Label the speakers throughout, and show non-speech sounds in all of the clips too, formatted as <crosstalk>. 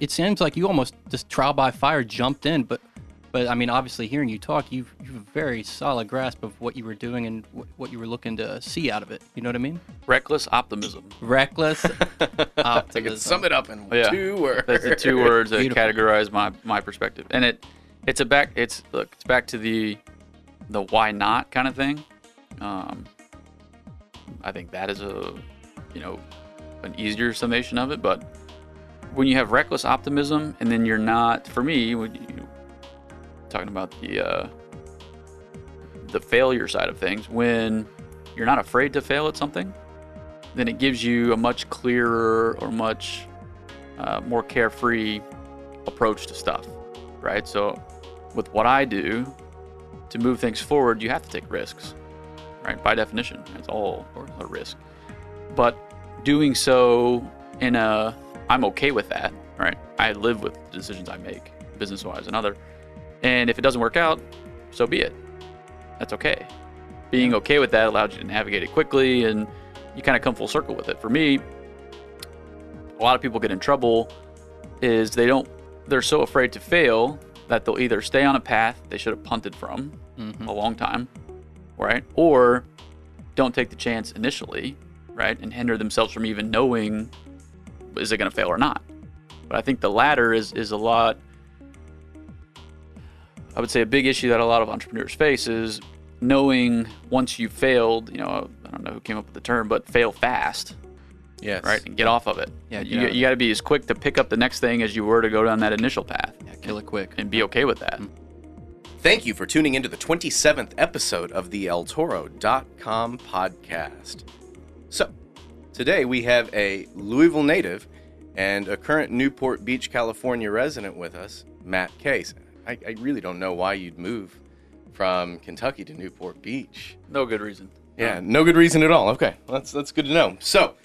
Speaker 1: it seems like you almost just trial by fire jumped in, but but I mean, obviously, hearing you talk, you've you have a very solid grasp of what you were doing and wh- what you were looking to see out of it. You know what I mean?
Speaker 2: Reckless optimism.
Speaker 1: Reckless <laughs>
Speaker 3: I could
Speaker 1: optimism.
Speaker 3: sum it up in
Speaker 2: Yeah.
Speaker 3: two words.
Speaker 2: That's the two words that
Speaker 1: Beautiful.
Speaker 2: categorize my, my perspective. And it it's a back it's look, it's back to the the why not kind of thing. Um I think that is a you know an easier summation of it, but when you have reckless optimism and then you're not for me when you talking about the uh the failure side of things, when you're not afraid to fail at something, then it gives you a much clearer or much uh, more carefree approach to stuff, right? So, with what I do to move things forward, you have to take risks, right? By definition, it's all a risk. But doing so in a, I'm okay with that, right? I live with the decisions I make, business wise and other. And if it doesn't work out, so be it. That's okay. Being okay with that allows you to navigate it quickly and you kind of come full circle with it. For me, a lot of people get in trouble is they don't they're so afraid to fail that they'll either stay on a path they should have punted from
Speaker 1: Mhm.
Speaker 2: a long time, right? Or don't take the chance initially, right? And hinder themselves from even knowing is it going to fail or not. But I think the latter is is a lot I would say a big issue that a lot of entrepreneurs face is knowing once you've failed, you know, I don't know who came up with the term, but fail fast,
Speaker 3: yes.
Speaker 2: right? And get off of it.
Speaker 1: Yeah,
Speaker 2: you, you got to be as quick to pick up the next thing as you were to go down that initial path
Speaker 1: Yeah, kill it quick.
Speaker 2: and be okay with that. Mm-hmm.
Speaker 3: Thank you for tuning into the 27th episode of the ElToro.com podcast. So, today we have a Louisville native and a current Newport Beach, California resident with us, Matt Case. I, I really don't know why you'd move from Kentucky to Newport Beach.
Speaker 2: No good reason.
Speaker 3: Yeah, no good reason at all. Okay, that's that's good to know. So,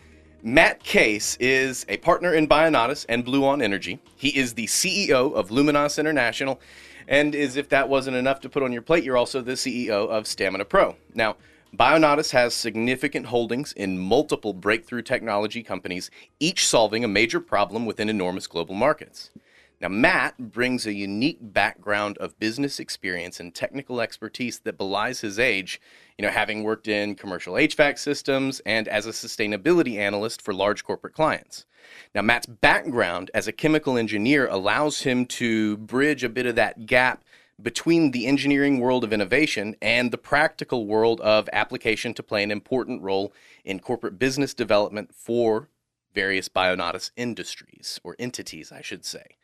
Speaker 3: Matt Case is a partner in Bionatis and BluOn Energy. He is the CEO of Luminas International, and as if that wasn't enough to put on your plate, you're also the CEO of Stamina Pro. Now, Bionatis has significant holdings in multiple breakthrough technology companies, each solving a major problem within enormous global markets. Now, Matt brings a unique background of business experience and technical expertise that belies his age, you know, having worked in commercial HVAC systems and as a sustainability analyst for large corporate clients. Now, Matt's background as a chemical engineer allows him to bridge a bit of that gap between the engineering world of innovation and the practical world of application to play an important role in corporate business development for various Bionatis industries or entities, I should say.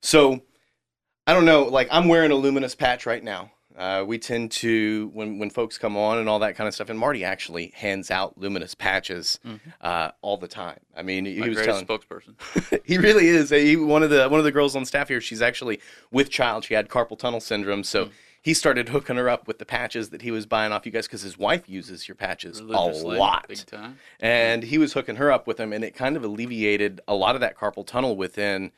Speaker 3: So I don't know, like I'm wearing a Luminas patch right now. Uh, we tend to when when folks come on and all that kind of stuff, and Marty actually hands out Luminas patches uh, all the time. I mean, he
Speaker 2: My
Speaker 3: was telling
Speaker 2: spokesperson. <laughs>
Speaker 3: he really is. He, one of the one of the girls on staff here. She's actually with child. She had carpal tunnel syndrome, so he started hooking her up with the patches that he was buying off you guys because his wife uses your patches a lot and he was hooking her up with them and it kind of alleviated a lot of that carpal tunnel within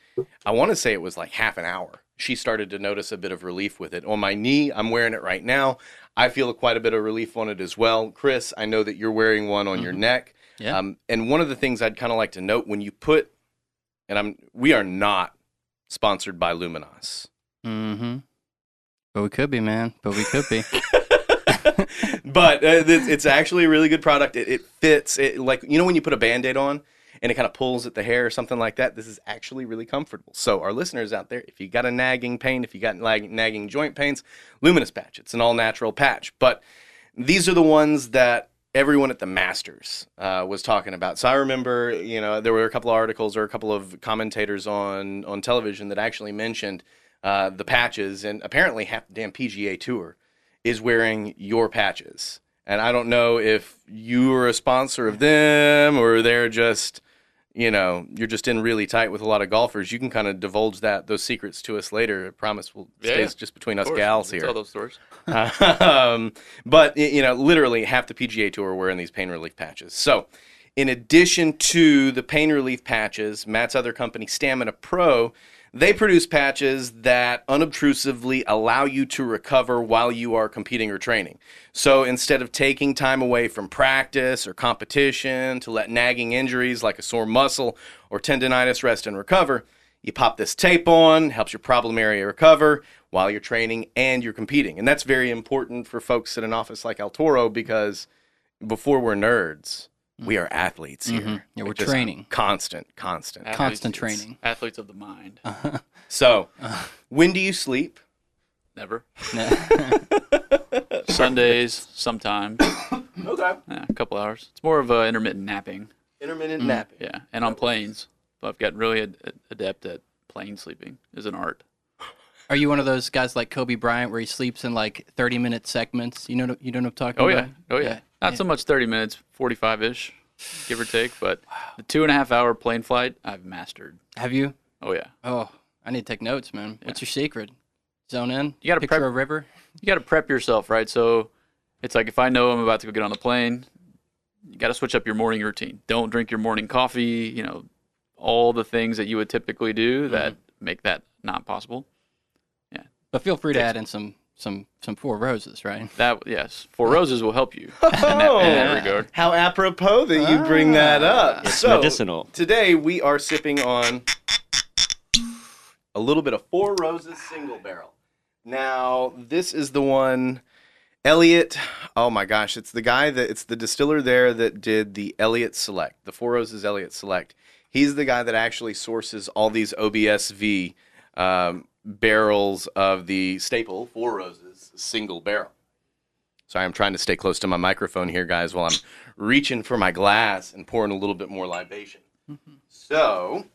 Speaker 3: i want to say it was like half an hour she started to notice a bit of relief with it on my knee i'm wearing it right now i feel quite a bit of relief on it as well chris i know that you're wearing one on your neck
Speaker 1: Yeah.
Speaker 3: um, and one of the things i'd kind of like to note when you put and i'm we are not sponsored by Luminas
Speaker 1: Mm-hmm. But we could be, man. But we could be. <laughs>
Speaker 3: but uh, it's, it's actually a really good product. It, it fits. It like you know when you put a band-aid on and it kind of pulls at the hair or something like that. This is actually really comfortable. So our listeners out there, if you got a nagging pain, if you got nagging joint pains, Luminas patch. It's an all-natural patch. But these are the ones that everyone at the Masters uh, was talking about. So I remember, you know, there were a couple of articles or a couple of commentators on on television that actually mentioned uh, the patches, and apparently half the damn PGA Tour is wearing your patches. And I don't know if you are a sponsor of them or they're just, you know, you're just in really tight with a lot of golfers. You can kind of divulge that those secrets to us later. I promise we'll
Speaker 2: Yeah,
Speaker 3: stays just between us
Speaker 2: course,
Speaker 3: gals here.
Speaker 2: Tell those stories. <laughs>
Speaker 3: um, but you know, literally half the PGA Tour are wearing these pain relief patches. So, in addition to the pain relief patches, Matt's other company, Stamina Pro, they produce patches that unobtrusively allow you to recover while you are competing or training. So instead of taking time away from practice or competition to let nagging injuries like a sore muscle or tendonitis rest and recover, You pop this tape on, helps your problem area recover while you're training and you're competing. And that's very important for folks in an office like El Toro because before we're nerds, we are athletes here.
Speaker 1: Mhm. Yeah, we're
Speaker 3: Just
Speaker 1: training.
Speaker 3: Constant, constant.
Speaker 2: Athletes-
Speaker 1: Constant training.
Speaker 2: Athletes of the mind. <laughs> <laughs>
Speaker 3: So, when do you sleep?
Speaker 2: Never. <laughs> Sundays, sometimes. <coughs>
Speaker 3: Okay.
Speaker 2: Yeah, a couple hours. It's more of a intermittent napping.
Speaker 3: Intermittent napping.
Speaker 2: Yeah, and on planes. So I've gotten really ad- adept at plane sleeping. Is an art.
Speaker 1: Are you one of those guys like Kobe Bryant where he sleeps in like 30 minute segments? You know, you know what I'm talking
Speaker 2: Oh
Speaker 1: about?
Speaker 2: yeah, oh yeah. Not
Speaker 1: Yeah.
Speaker 2: so much thirty minutes, forty-five ish, give or take. But the two and a half hour plane flight, I've mastered.
Speaker 1: Have you?
Speaker 2: Oh yeah.
Speaker 1: Oh, I need to take notes, man. What's your secret? Zone in.
Speaker 2: You gotta
Speaker 1: picture
Speaker 2: prep-
Speaker 1: a river.
Speaker 2: You got to prep yourself, right? So it's like if I know I'm about to go get on the plane, you got to switch up your morning routine. Don't drink your morning coffee. You know, all the things that you would typically do that mm-hmm. make that not possible. Yeah.
Speaker 1: But feel free to add in some some some four roses, right?
Speaker 2: That yes, four roses will help you <laughs> in, that, in that
Speaker 3: Oh.
Speaker 2: regard.
Speaker 3: How apropos that you bring that up.
Speaker 4: It's
Speaker 3: so,
Speaker 4: medicinal.
Speaker 3: Today we are sipping on a little bit of Four Roses single barrel. Now, this is the one Elliott. Oh my gosh, it's the guy that it's the distiller there that did the Elliott Select, the Four Roses Elliott Select. He's the guy that actually sources all these OBSV um, barrels of the staple Four Roses single barrel. Sorry, I'm trying to stay close to my microphone here, guys, while I'm reaching for my glass and pouring a little bit more libation. So,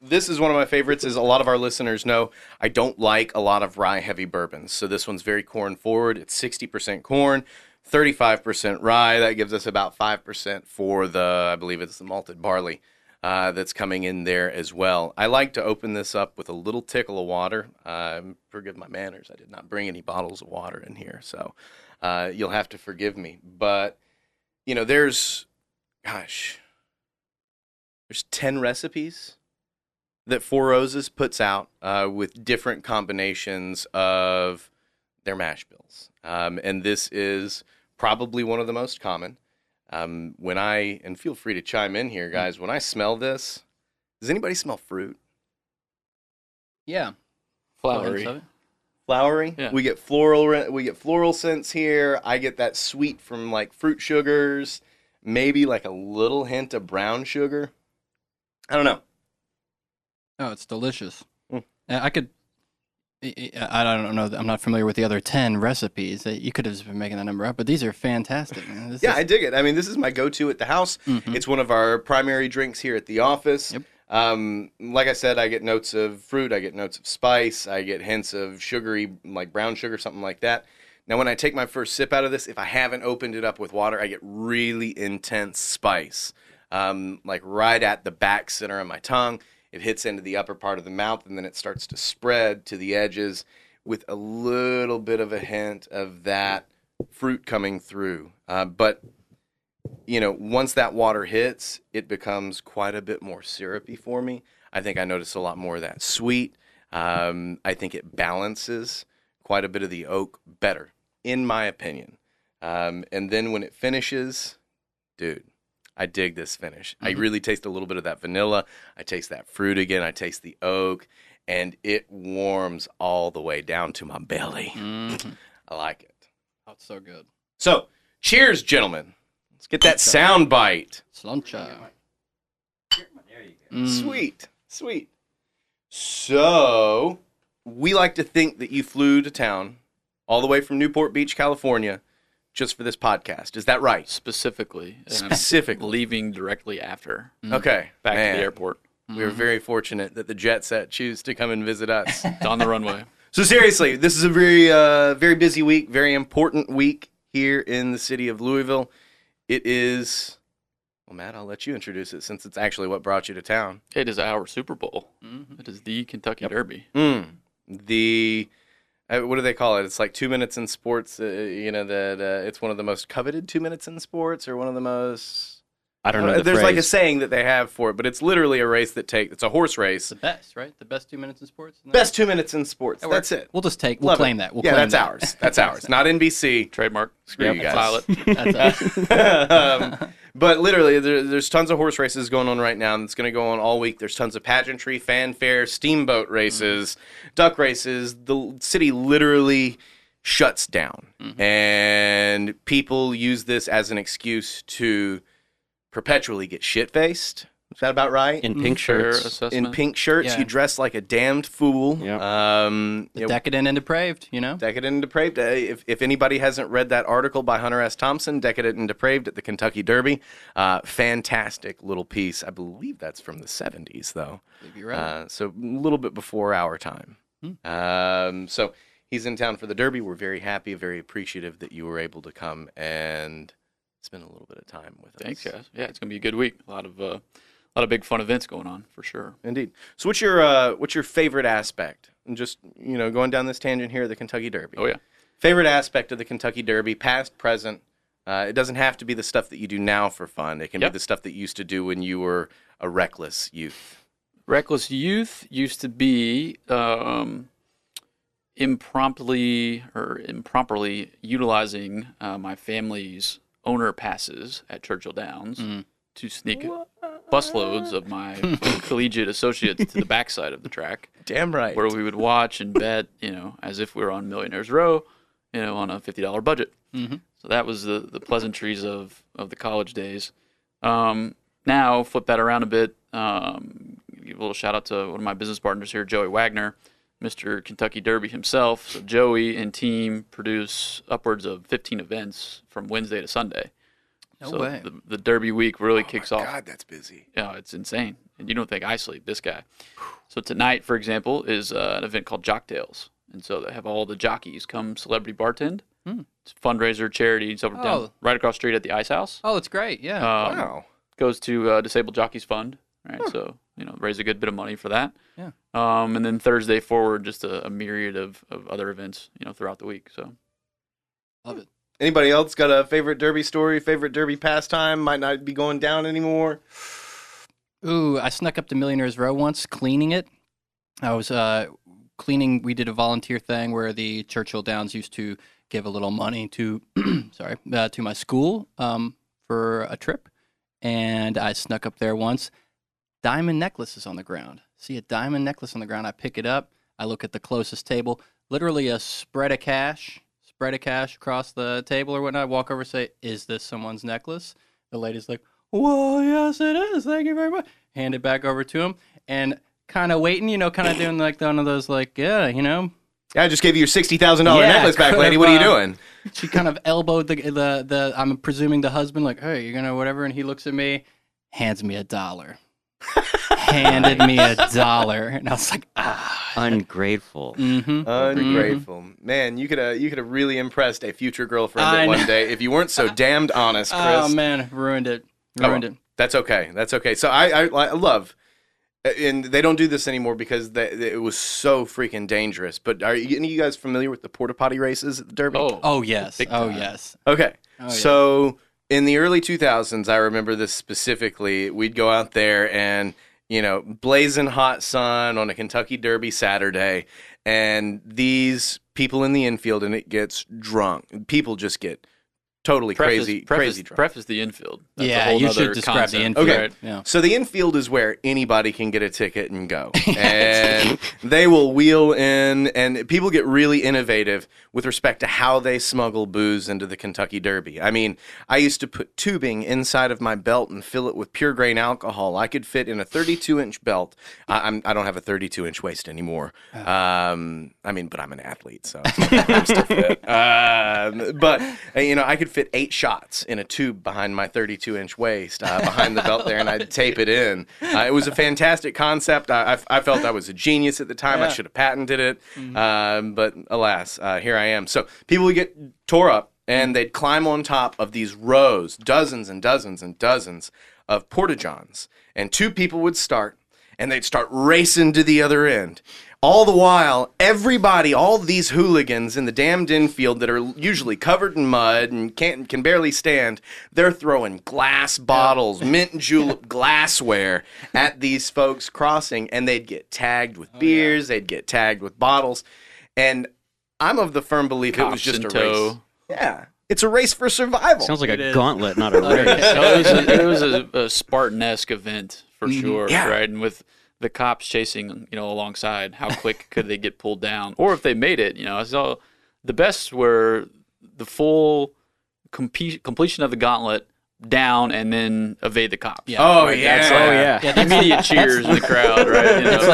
Speaker 3: this is one of my favorites. As a lot of our listeners know, I don't like a lot of rye heavy bourbons. So this one's very corn forward. It's 60% corn, 35% rye. That gives us about 5% for the, I believe it's the malted barley. Uh, that's coming in there as well. I like to open this up with a little tickle of water. Um, forgive my manners. I did not bring any bottles of water in here, so uh, you'll have to forgive me. But you know, there's, gosh, there's ten recipes that Four Roses puts out uh, with different combinations of their mash bills, um, and this is probably one of the most common. Um, when I and feel free to chime in here, guys. When I smell this, does anybody smell fruit?
Speaker 1: Yeah.
Speaker 2: Flowery.
Speaker 1: Hints.
Speaker 3: Flowery.
Speaker 2: Yeah.
Speaker 3: We get floral. We get floral scents here. I get that sweet from like fruit sugars. Maybe like a little hint of brown sugar. I don't know.
Speaker 1: Oh, it's delicious.
Speaker 3: Mm.
Speaker 1: I could. I I don't know. I'm not familiar with the other ten recipes. You could have just been making that number up, but these are fantastic. man.
Speaker 3: Yeah,
Speaker 1: is-
Speaker 3: I dig it. I mean, this is my go-to at the house.
Speaker 1: Mhm.
Speaker 3: It's one of our primary drinks here at the office.
Speaker 1: Yep.
Speaker 3: Um, like I said, I get notes of fruit. I get notes of spice. I get hints of sugary, like brown sugar, something like that. Now, when I take my first sip out of this, if I haven't opened it up with water, I get really intense spice, um, like right at the back center of my tongue. It hits into the upper part of the mouth, and then it starts to spread to the edges with a little bit of a hint of that fruit coming through. Uh, but you know, once that water hits, it becomes quite a bit more syrupy for me. I think I notice a lot more of that sweet. Um, I think it balances quite a bit of the oak better, in my opinion. Um, and then when it finishes, dude, I dig this finish. I
Speaker 1: Mhm.
Speaker 3: really taste a little bit of that vanilla. I taste that fruit again. I taste the oak, and it warms all the way down to my belly.
Speaker 1: Mhm. <laughs>
Speaker 3: I like it.
Speaker 1: Oh, it's so good.
Speaker 3: So, cheers, gentlemen. Let's get that sound bite.
Speaker 1: Sláinte.
Speaker 4: There you go.
Speaker 1: Mm.
Speaker 3: Sweet, sweet. So, we like to think that you flew to town all the way from Newport Beach, California, just for this podcast. Is that right?
Speaker 2: Specifically,
Speaker 3: Specifically.
Speaker 2: leaving directly after
Speaker 3: Okay.
Speaker 2: back
Speaker 3: Man,
Speaker 2: to the airport.
Speaker 3: We were very fortunate that the jet set choose to come and visit us. <laughs>
Speaker 2: It's on the runway.
Speaker 3: so seriously, this is a very, uh, very busy week, very important week here in the city of Louisville. It is. Well, Matt, I'll let you introduce it since it's actually what brought you to town.
Speaker 2: It is our Super Bowl.
Speaker 1: Mhm.
Speaker 2: It is the Kentucky Derby.
Speaker 3: Mm. The what do they call it? It's like two minutes in sports. Uh, you know that uh, it's one of the most coveted two minutes in sports, or one of the most
Speaker 5: I don't know. Uh, the
Speaker 3: There's like a saying that they have for it, but it's literally a race that take. It's a horse race.
Speaker 1: the best, right? The best two minutes in sports. Isn't that-
Speaker 3: Best two minutes in sports.
Speaker 1: That
Speaker 3: That's it.
Speaker 1: We'll just take. We'll
Speaker 3: Love
Speaker 1: claim
Speaker 3: it.
Speaker 1: that. We'll
Speaker 3: yeah,
Speaker 1: claim
Speaker 3: that's
Speaker 1: that.
Speaker 3: ours. That's ours. <laughs> Not NBC.
Speaker 2: Trademark.
Speaker 3: Screw you guys.
Speaker 2: File it. <laughs> <laughs>
Speaker 3: Um, but literally, there, there's tons of horse races going on right now, and it's going to go on all week. There's tons of pageantry, fanfare, steamboat races, mm-hmm. duck races. The city literally shuts down, mm-hmm. and people use this as an excuse to perpetually get shit faced. Is that about right?
Speaker 5: in pink
Speaker 2: Fair
Speaker 5: shirts.
Speaker 2: assessment.
Speaker 3: In pink shirts,
Speaker 1: Yeah.
Speaker 3: you dress like a damned fool.
Speaker 5: Yep.
Speaker 3: Um, you know,
Speaker 1: Decadent and depraved. You know.
Speaker 3: Decadent and Depraved. Uh, If, if anybody hasn't read that article by Hunter S. Thompson, Decadent and Depraved at the Kentucky Derby, uh, fantastic little piece. I believe that's from the 70s, though.
Speaker 1: Believe you're right.
Speaker 3: Uh, so a little bit before our time.
Speaker 1: Hmm.
Speaker 3: Um, so he's in town for the Derby. We're very happy, very appreciative that you were able to come and spend a little bit of time with
Speaker 2: Thanks,
Speaker 3: us.
Speaker 2: guys. Yeah, it's gonna be a good week. A lot of uh, a lot of big fun events going on for sure.
Speaker 3: Indeed. So what's your uh, what's your favorite aspect? And just you know, going down this tangent here, the Kentucky Derby.
Speaker 2: Oh yeah.
Speaker 3: Favorite aspect of the Kentucky Derby, past, present. Uh, it doesn't have to be the stuff that you do now for fun. It can
Speaker 2: Yep.
Speaker 3: be the stuff that you used to do when you were a reckless youth.
Speaker 2: Reckless Youth used to be um, impromptly or improperly utilizing uh, my family's owner passes at Churchill Downs
Speaker 1: Mhm.
Speaker 2: to sneak busloads of my <laughs> collegiate associates to the backside of the track,
Speaker 3: Damn right.
Speaker 2: where we would watch and bet, you know, as if we were on Millionaires Row, you know, on a fifty dollar budget.
Speaker 1: Mhm.
Speaker 2: So that was the the pleasantries of of the college days. Um, now flip that around a bit. Um, give a little shout out to one of my business partners here, Joey Wagner, Mr. Kentucky Derby himself. So Joey and team produce upwards of 15 events from Wednesday to Sunday.
Speaker 1: No
Speaker 2: so
Speaker 1: way.
Speaker 2: The, the Derby week really
Speaker 3: Oh
Speaker 2: kicks off.
Speaker 3: God, that's busy.
Speaker 2: Yeah, it's insane. And you don't think I sleep, this guy. So tonight, for example, is uh, an event called Jocktails. And so they have all the jockeys come celebrity bartend.
Speaker 1: Hmm.
Speaker 2: It's a fundraiser, charity. It's over
Speaker 1: Oh.
Speaker 2: down right across the street at the Ice House.
Speaker 1: Oh, it's great. Yeah.
Speaker 2: Um,
Speaker 3: wow.
Speaker 2: Goes to uh, Disabled Jockeys Fund, right? So, you know, raise a good bit of money for that.
Speaker 1: Yeah.
Speaker 2: Um, and then Thursday forward, just a, a myriad of, of other events, you know, throughout the week. So
Speaker 1: Love it.
Speaker 3: Anybody else got a favorite Derby story? Favorite Derby pastime? Might not be going down anymore.
Speaker 1: Ooh, I snuck up to Millionaires Row once cleaning it. I was uh, cleaning. We did a volunteer thing where the Churchill Downs used to give a little money to, <clears throat> sorry, uh, to my school um, for a trip, and I snuck up there once. Diamond necklaces on the ground. See a diamond necklace on the ground. I pick it up. I look at the closest table. Literally a spread of cash, spread of cash across the table or whatnot. Walk over, say, "Is this someone's necklace?" The lady's like, "Well, yes, it is. Thank you very much." Hand it back over to him, and kind of waiting, you know, kind of <coughs> doing like one of those, like, yeah, you know.
Speaker 3: Yeah, I just gave you your sixty thousand dollar
Speaker 1: Yeah,
Speaker 3: necklace back, lady. What are you
Speaker 1: uh,
Speaker 3: doing? <laughs>
Speaker 1: She kind of elbowed the the the. I'm presuming the husband, like, "Hey, you're gonna whatever," and he looks at me, hands me a dollar, handed me a <laughs> dollar, and I was like, ah.
Speaker 5: Ungrateful.
Speaker 1: Mm-hmm.
Speaker 3: Ungrateful man. You could have you could have really impressed a future girlfriend
Speaker 1: I
Speaker 3: at one day if you weren't so <laughs> damned honest, Chris.
Speaker 1: Oh man, ruined it.
Speaker 3: Oh,
Speaker 1: Ruined
Speaker 3: well.
Speaker 1: it.
Speaker 3: That's okay. That's okay. So I, I, I love, and they don't do this anymore because they, it was so freaking dangerous. But are you, any of you guys familiar with the porta potty races at the Derby?
Speaker 2: oh,
Speaker 1: Oh yes.
Speaker 2: Big
Speaker 1: Oh
Speaker 2: time.
Speaker 1: yes.
Speaker 3: Okay.
Speaker 1: Oh, yeah.
Speaker 3: so in the early 2000s, I remember this specifically. We'd go out there and, you know, blazing hot sun on a Kentucky Derby Saturday, and these people in the infield, and it gets drunk. People just get totally
Speaker 2: preface,
Speaker 3: crazy,
Speaker 2: preface,
Speaker 3: crazy drunk.
Speaker 2: preface the infield. That's a
Speaker 1: yeah,
Speaker 2: whole
Speaker 1: you should
Speaker 2: nother
Speaker 1: describe the infield.
Speaker 3: Okay.
Speaker 2: Right.
Speaker 1: Yeah.
Speaker 3: So the infield is where anybody can get a ticket and go. <laughs> And they will wheel in and people get really innovative with respect to how they smuggle booze into the Kentucky Derby. I mean, I used to put tubing inside of my belt and fill it with pure grain alcohol. I could fit in a 32 inch belt. I, I'm, I don't have a 32 inch waist anymore. Um, I mean, but I'm an athlete, so <laughs> I'm still fit. Um, but uh, you know, I could fit eight shots in a tube behind my 32 inch waist, uh, behind the belt there, and I'd tape it in. Uh, it was a fantastic concept. I, I, I felt I was a genius at the time. I should have patented it, um, but alas, uh, here I am. So people would get tore up, and they'd climb on top of these rows, dozens and dozens and dozens of porta johns, and two people would start. and they'd start racing to the other end. All the while, everybody, all these hooligans in the damned infield that are usually covered in mud and can't can barely stand, they're throwing glass bottles, mint julep <laughs> glassware at these folks crossing, and they'd get tagged with oh, beers, they'd get tagged with bottles, and I'm of the firm belief it was just a
Speaker 2: tow.
Speaker 3: race. Yeah, it's a race for survival.
Speaker 5: Sounds like
Speaker 1: It
Speaker 5: a
Speaker 1: is.
Speaker 5: gauntlet, not a <laughs>
Speaker 1: Oh,
Speaker 5: race.
Speaker 1: yeah.
Speaker 2: No, it was a, it was a, a Spartan-esque event for mm-hmm. sure,
Speaker 3: Yeah.
Speaker 2: right? And with the cops chasing, you know, alongside, how quick <laughs> could they get pulled down, or if they made it? You know, so the best were the full compe- completion of the gauntlet down and then evade the cops.
Speaker 1: Yeah.
Speaker 3: Oh
Speaker 2: Right,
Speaker 3: yeah,
Speaker 2: that's
Speaker 5: Oh yeah.
Speaker 1: Yeah, that's,
Speaker 2: Immediate <laughs> cheers in the crowd, right? You know,
Speaker 1: it's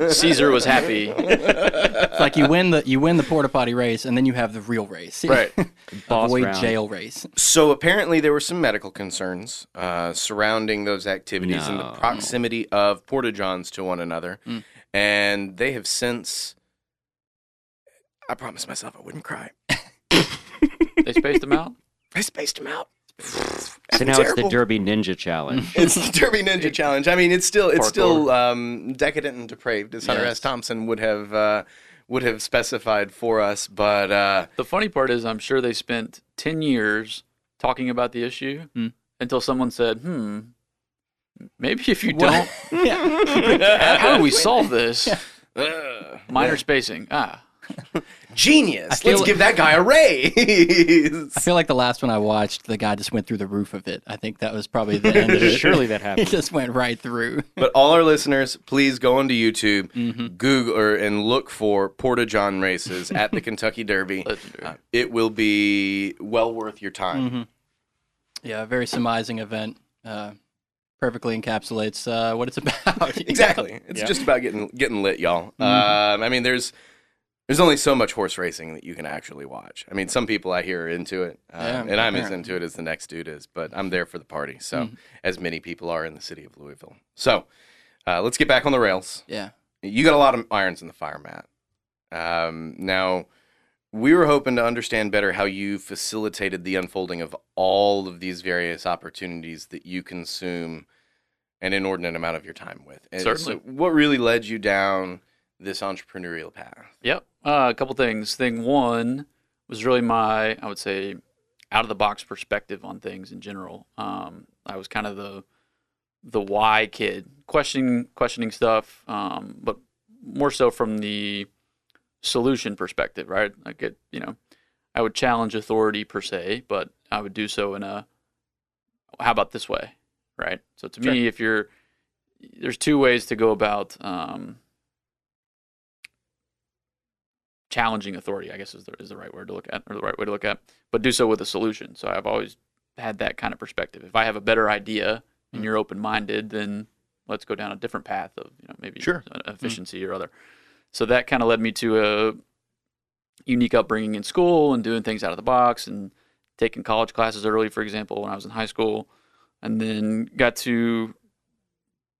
Speaker 1: like <laughs>
Speaker 2: Caesar was happy,
Speaker 1: it's like you win the you win the porta potty race, and then you have the real race.
Speaker 2: right? <laughs>
Speaker 5: Boss
Speaker 1: Avoid
Speaker 5: round.
Speaker 1: jail race.
Speaker 3: So apparently there were some medical concerns uh, surrounding those activities and the proximity of porta johns to one another,
Speaker 1: Mm.
Speaker 3: and they have since. I promised myself I wouldn't cry.
Speaker 2: They spaced them out.
Speaker 3: I spaced them out.
Speaker 5: So now <laughs> it's the Derby Ninja Challenge.
Speaker 3: It's the Derby Ninja Challenge. I mean, it's still it's
Speaker 2: Parkour.
Speaker 3: still um, decadent and depraved, as Hunter
Speaker 1: Yes.
Speaker 3: S. Thompson would have uh, would have specified for us. But uh,
Speaker 2: The funny part is, I'm sure they spent 10 years talking about the issue
Speaker 1: Hmm.
Speaker 2: until someone said, hmm, maybe if you
Speaker 1: What?
Speaker 2: don't, <laughs>
Speaker 1: yeah. <laughs>
Speaker 2: how do we solve this?
Speaker 3: uh,
Speaker 2: Minor spacing. Ah,
Speaker 3: genius.
Speaker 1: feel
Speaker 3: Let's
Speaker 1: like-
Speaker 3: give that guy a raise.
Speaker 1: I feel like the last one I watched, the guy just went through the roof of it. I think that was probably the end of it.
Speaker 5: Surely that <laughs>
Speaker 1: He
Speaker 5: happened.
Speaker 1: just went right through.
Speaker 3: But all our listeners, please go onto YouTube,
Speaker 1: Mhm.
Speaker 3: Google or, and look for Porta John races at the <laughs> Kentucky Derby. Uh, it will be well worth your time.
Speaker 1: Mhm. Yeah, a very surmising event. Uh, perfectly encapsulates uh, what it's <laughs> about. you know?
Speaker 3: Exactly. It's
Speaker 5: Yeah.
Speaker 3: just about getting getting lit, y'all.
Speaker 1: Mhm.
Speaker 3: Um, I mean, there's there's only so much horse racing that you can actually watch. I mean, some people I hear are into it, uh,
Speaker 1: Yeah,
Speaker 3: and I'm as into it as the next dude is. But I'm there for the party, so
Speaker 1: Mhm.
Speaker 3: as many people are in the city of Louisville. So uh, let's get back on the rails.
Speaker 1: Yeah.
Speaker 3: You got a lot of irons in the fire, Matt. Um, now, we were hoping to understand better how you facilitated the unfolding of all of these various opportunities that you consume an inordinate amount of your time with. And
Speaker 2: Certainly.
Speaker 3: So what really led you down this entrepreneurial path?
Speaker 2: Yep. Uh, a couple things. Thing one was really my, I would say, out of the box perspective on things in general. Um, I was kind of the the why kid, questioning questioning stuff, um, but more so from the solution perspective, right? I get, you know, I would challenge authority per se, but I would do so in a how about this way, right? So to me, if you're there's two ways to go about um, challenging authority, I guess is the, is the right word to look at, or the right way to look at, but do so with a solution. So I've always had that kind of perspective. If I have a better idea and you're open minded, then let's go down a different path of you know maybe
Speaker 3: Sure.
Speaker 2: uh, efficiency or other. So that kind of led me to a unique upbringing in school and doing things out of the box and taking college classes early, for example, when I was in high school, and then got to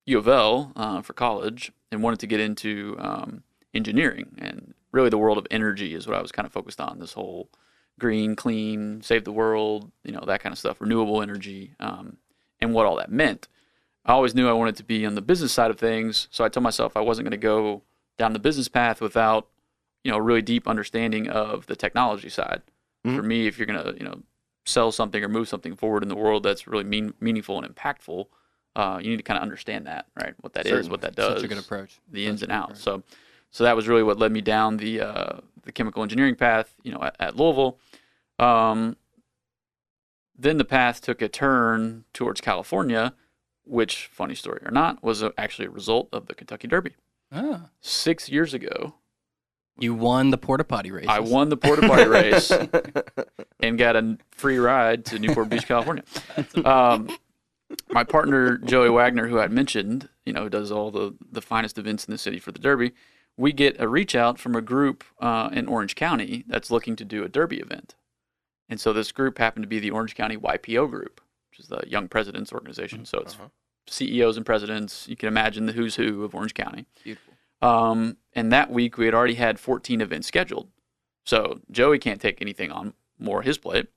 Speaker 2: U of L uh, for college and wanted to get into um, engineering and really the world of energy is what I was kind of focused on. This whole green, clean, save the world, you know, that kind of stuff, renewable energy, um, and what all that meant. I always knew I wanted to be on the business side of things, so I told myself I wasn't going to go down the business path without, you know, a really deep understanding of the technology side.
Speaker 3: Mhm.
Speaker 2: For me, if you're going to, you know, sell something or move something forward in the world that's really mean, meaningful and impactful, uh, you need to kind of understand that, right? What that is,
Speaker 3: Certainly.
Speaker 2: what that does,
Speaker 1: Such a good approach.
Speaker 2: the ins and
Speaker 1: Such
Speaker 2: outs. So, so that was really what led me down the uh, the chemical engineering path, you know, at, at Louisville. Um, then the path took a turn towards California, which, funny story or not, was actually a result of the Kentucky Derby.
Speaker 1: Ah,
Speaker 2: Six years ago,
Speaker 1: you won the porta potty race.
Speaker 2: I won the porta potty <laughs> race and got a free ride to Newport Beach, California. Um, my partner Joey Wagner, who I mentioned, you know, who does all the the finest events in the city for the Derby, we get a reach out from a group uh, in Orange County that's looking to do a Derby event, and so this group happened to be the Orange County YPO group, which is the Young Presidents Organization. So it's
Speaker 3: Uh-huh.
Speaker 2: CEOs and presidents. You can imagine the who's who of Orange County.
Speaker 1: Beautiful.
Speaker 2: Um, and that week we had already had 14 events scheduled. So Joey can't take anything on more his plate.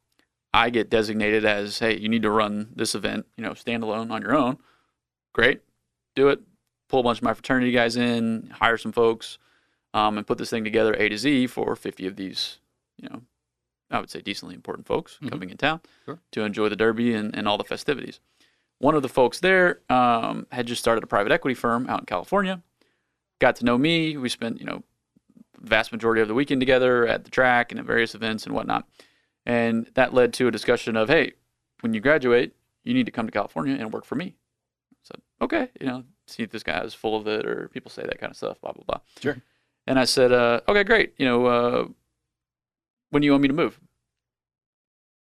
Speaker 2: I get designated as, hey, you need to run this event, you know, standalone on your own. Great, do it. Pull a bunch of my fraternity guys in, hire some folks, um, and put this thing together A to Z for 50 of these, you know, I would say decently important folks
Speaker 1: Mhm.
Speaker 2: coming in town
Speaker 1: Sure.
Speaker 2: to enjoy the Derby and, and all the festivities. One of the folks there um, had just started a private equity firm out in California. Got to know me. We spent, you know, vast majority of the weekend together at the track and at various events and whatnot. And that led to a discussion of, hey, when you graduate, you need to come to California and work for me. So okay, you know, see if this guy is full of it or people say that kind of stuff, blah blah blah.
Speaker 3: Sure.
Speaker 2: And I said, uh, okay, great. You know, uh, when do you want me to move?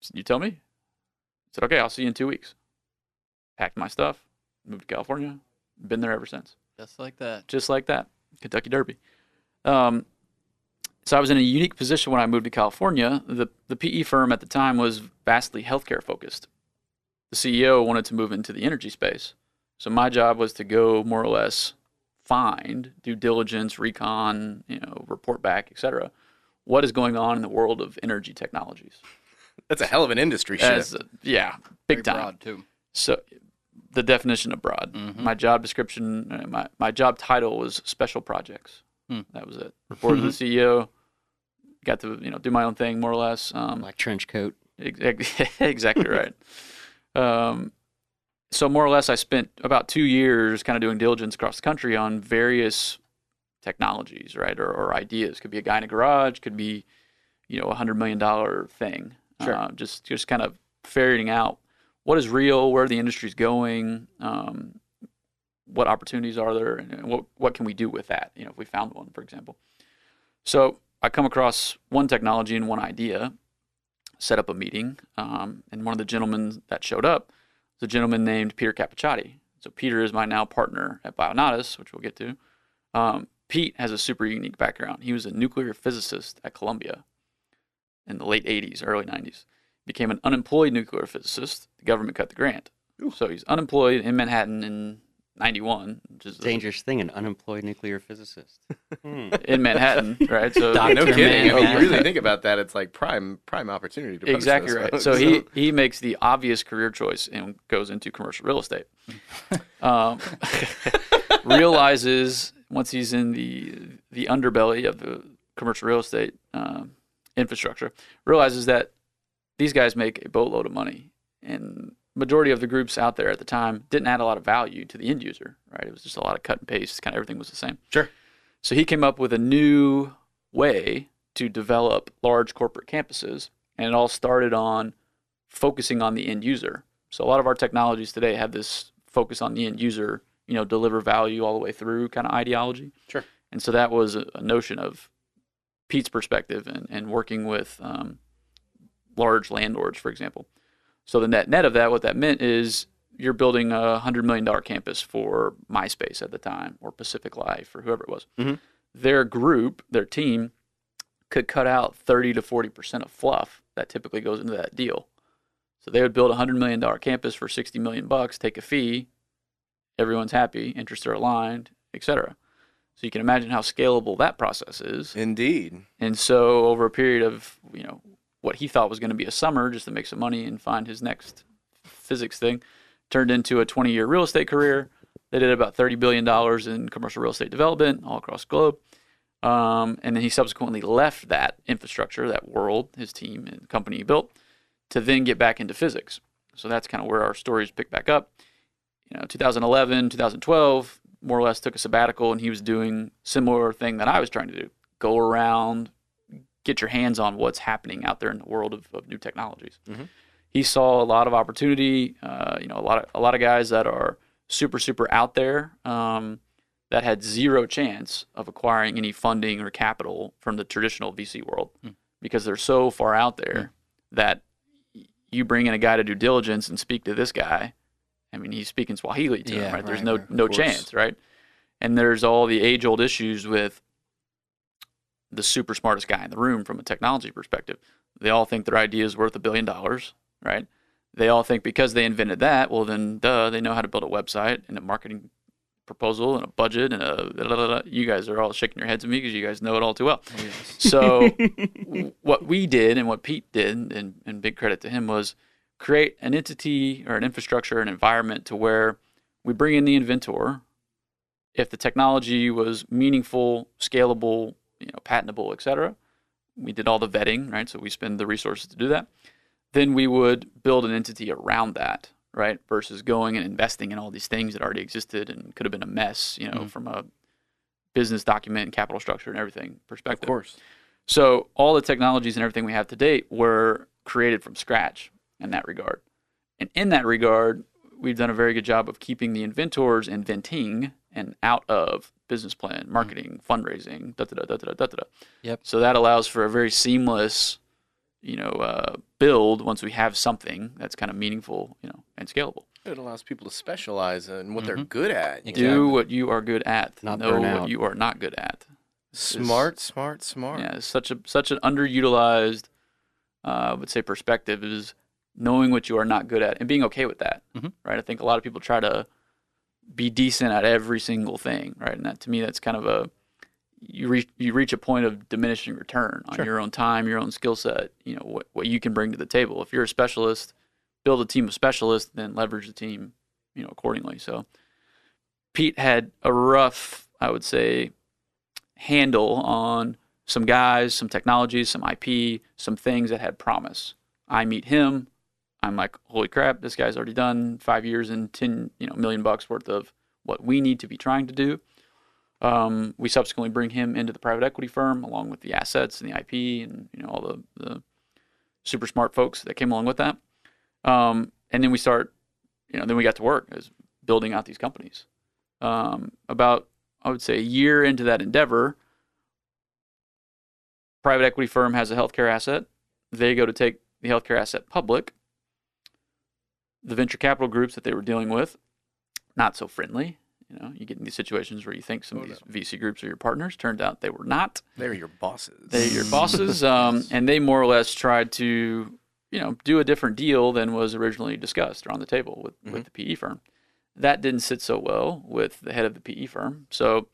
Speaker 2: Said, you tell me. I said, okay, I'll see you in two weeks. Packed my stuff, moved to California, been there ever since
Speaker 1: Just like that.
Speaker 2: just like that, Kentucky Derby. Um, so I was in a unique position when I moved to California. The the PE firm at the time was vastly healthcare focused. The CEO wanted to move into the energy space, so my job was to go more or less find, due diligence, recon, you know, report back, etc. What is going on in the world of energy technologies?
Speaker 3: That's a hell of an industry shift.
Speaker 2: As, yeah, big
Speaker 1: Very
Speaker 2: time.
Speaker 1: broad too.
Speaker 2: So, the definition of broad.
Speaker 1: Mhm.
Speaker 2: My job description, uh, my my job title was special projects.
Speaker 1: Hmm.
Speaker 2: That was it. Reported to the CEO. Got to you know do my own thing more or less. Um,
Speaker 5: Black trench coat.
Speaker 2: exactly, <laughs> exactly right. <laughs> Um, so more or less, I spent about two years kind of doing diligence across the country on various technologies, right, or, or ideas. Could be a guy in a garage. Could be, you know, a hundred million dollar thing.
Speaker 3: Sure.
Speaker 2: Uh, just just kind of ferreting out what is real, where the industry's going, um, what opportunities are there, and what what can we do with that? You know, if we found one, for example. So I come across one technology and one idea, set up a meeting, um, and one of the gentlemen that showed up was a gentleman named Peter Capacciati. So Peter is my now partner at Bionatis, which we'll get to. Um, Pete has a super unique background. He was a nuclear physicist at Columbia in the late 80s, early 90s. Became an unemployed nuclear physicist. The government cut the grant. So he's unemployed in Manhattan in 91, which is a-
Speaker 5: Dangerous thing, an unemployed nuclear physicist. <laughs> Hmm.
Speaker 2: in Manhattan, right? So
Speaker 5: Dr.
Speaker 3: no kidding.
Speaker 5: Man,
Speaker 3: If you really <laughs> think about that, it's like prime prime opportunity to poach
Speaker 2: exactly right.
Speaker 3: folks.
Speaker 2: So he <laughs> he makes the obvious career choice and goes into commercial real estate. Um, realizes once he's in the the underbelly of the commercial real estate um, infrastructure, realizes that these guys make a boatload of money, and majority of the groups out there at the time didn't add a lot of value to the end user. Right? It was just a lot of cut and paste. Kind of everything was the same.
Speaker 3: Sure.
Speaker 2: So he came up with a new way to develop large corporate campuses, and it all started on focusing on the end user. So a lot of our technologies today have this focus on the end user, you know, deliver value all the way through kind of ideology.
Speaker 3: Sure.
Speaker 2: And so that was a, a notion of Pete's perspective and, and working with um, large landlords, for example. So the net net of that, what that meant is you're building a hundred million dollar campus for MySpace at the time or Pacific Life or whoever it was.
Speaker 3: Mhm.
Speaker 2: Their group, their team, could cut out thirty to forty percent of fluff that typically goes into that deal. So they would build a hundred million dollar campus for sixty million bucks, take a fee, everyone's happy, interests are aligned, etc. So you can imagine how scalable that process is.
Speaker 3: Indeed.
Speaker 2: And so over a period of, you know, what he thought was going to be a summer just to make some money and find his next physics thing turned into a 20-year real estate career. They did about 30 billion dollars in commercial real estate development all across the globe. Um, and then he subsequently left that infrastructure, that world, his team and company he built, to then get back into physics. So that's kind of where our stories pick back up. You know, 2011, 2012, more or less took a sabbatical, and he was doing similar thing that I was trying to do: go around, get your hands on what's happening out there in the world of, of new technologies.
Speaker 3: Mhm.
Speaker 2: He saw a lot of opportunity. Uh, you know, a lot of a lot of guys that are super super out there um, that had zero chance of acquiring any funding or capital from the traditional VC world
Speaker 1: Hmm.
Speaker 2: because they're so far out there that you bring in a guy to do diligence and speak to this guy. I mean, he's speaking Swahili to him, right? There's
Speaker 1: right,
Speaker 2: no
Speaker 1: right,
Speaker 2: no
Speaker 3: course.
Speaker 2: chance, right? And there's all the age old issues with the super smartest guy in the room from a technology perspective. They all think their idea is worth a billion dollars, right? They all think because they invented that, well, then, duh, they know how to build a website and a marketing proposal and a budget and a. da, da, da. You guys are all shaking your heads at me because you guys know it all too well.
Speaker 1: Oh, yes.
Speaker 2: So, <laughs> what we did and what Pete did, and, and big credit to him, was create an entity or an infrastructure, an environment to where we bring in the inventor. if the technology was meaningful, scalable, you know, patentable, et cetera, we did all the vetting, right? So we spend the resources to do that. Then we would build an entity around that, right? Versus going and investing in all these things that already existed and could have been a mess, you know,
Speaker 1: Mhm.
Speaker 2: from a business document and capital structure and everything perspective.
Speaker 3: Of course.
Speaker 2: So all the technologies and everything we have to date were created from scratch in that regard. And in that regard, we've done a very good job of keeping the inventors inventing and out of business plan, marketing, fundraising, da da da da da da da.
Speaker 1: Yep.
Speaker 2: So that allows for a very seamless, you know, uh, build once we have something that's kind of meaningful, you know, and scalable.
Speaker 3: It allows people to specialize in what they're
Speaker 1: Mhm.
Speaker 3: good at.
Speaker 1: Exactly.
Speaker 2: Do what you are good at.
Speaker 5: Not
Speaker 2: know
Speaker 5: burn
Speaker 2: what
Speaker 5: out.
Speaker 2: you are not good at.
Speaker 3: Smart, smart, smart.
Speaker 2: Yeah, it's such a such an underutilized, uh, I would say, perspective is knowing what you are not good at and being okay with that.
Speaker 1: Mhm.
Speaker 2: Right. I think a lot of people try to be decent at every single thing. Right. And that to me, that's kind of a you reach you reach a point of diminishing return on
Speaker 3: Sure.
Speaker 2: your own time, your own skill set. You know what what you can bring to the table. If you're a specialist, build a team of specialists, then leverage the team, you know, accordingly. So Pete had a rough, I would say, handle on some guys, some technologies, some IP, some things that had promise. I meet him, I'm like, holy crap, this guy's already done five years and ten, you know, million bucks worth of what we need to be trying to do. Um, we subsequently bring him into the private equity firm along with the assets and the IP and you know all the, the super smart folks that came along with that. Um, and then we start, you know, then we got to work as building out these companies. Um, about I would say a year into that endeavor, private equity firm has a healthcare asset. They go to take the healthcare asset public. The venture capital groups that they were dealing with, not so friendly. You know, you get in these situations where you think some
Speaker 3: Oh,
Speaker 2: of these VC groups are your partners. Turned out they were not.
Speaker 3: They're your bosses.
Speaker 2: They're your bosses, <laughs> um, and they more or less tried to, you know, do a different deal than was originally discussed or on the table with, with the PE firm. That didn't sit so well with the head of the PE firm. So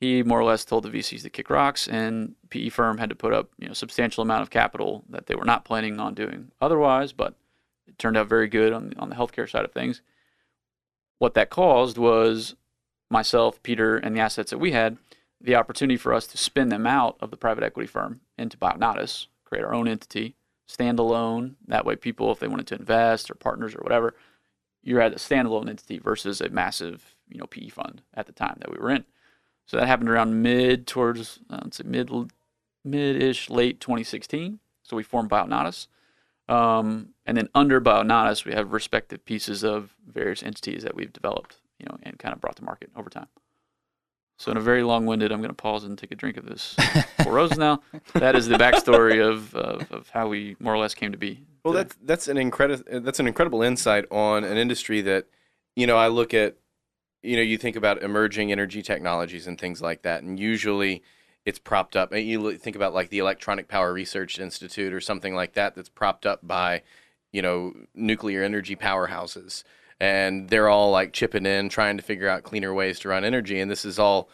Speaker 2: he more or less told the VCs to kick rocks, and PE firm had to put up, you know, substantial amount of capital that they were not planning on doing otherwise. But turned out very good on on the healthcare side of things. What that caused was myself, Peter, and the assets that we had the opportunity for us to spin them out of the private equity firm into Bionatis, create our own entity, standalone. That way, people, if they wanted to invest or partners or whatever, you're at a standalone entity versus a massive, you know, PE fund at the time that we were in. So that happened around mid towards, uh, let's say mid, mid-ish, late 2016. So we formed Bionatis. Um, and then under Bionatis, we have respective pieces of various entities that we've developed, you know, and kind of brought to market over time. So in a very long-winded, I'm going to pause and take a drink of this <laughs> Four Roses now. That is the backstory of, of of how we more or less came to be.
Speaker 3: Well,
Speaker 2: today.
Speaker 3: that's that's an incredible that's an incredible insight on an industry that, you know, I look at, you know, you think about emerging energy technologies and things like that, and usually it's propped up. You think about like the Electronic Power Research Institute or something like that, that's propped up by, you know, nuclear energy powerhouses, and they're all like chipping in, trying to figure out cleaner ways to run energy, and this is all,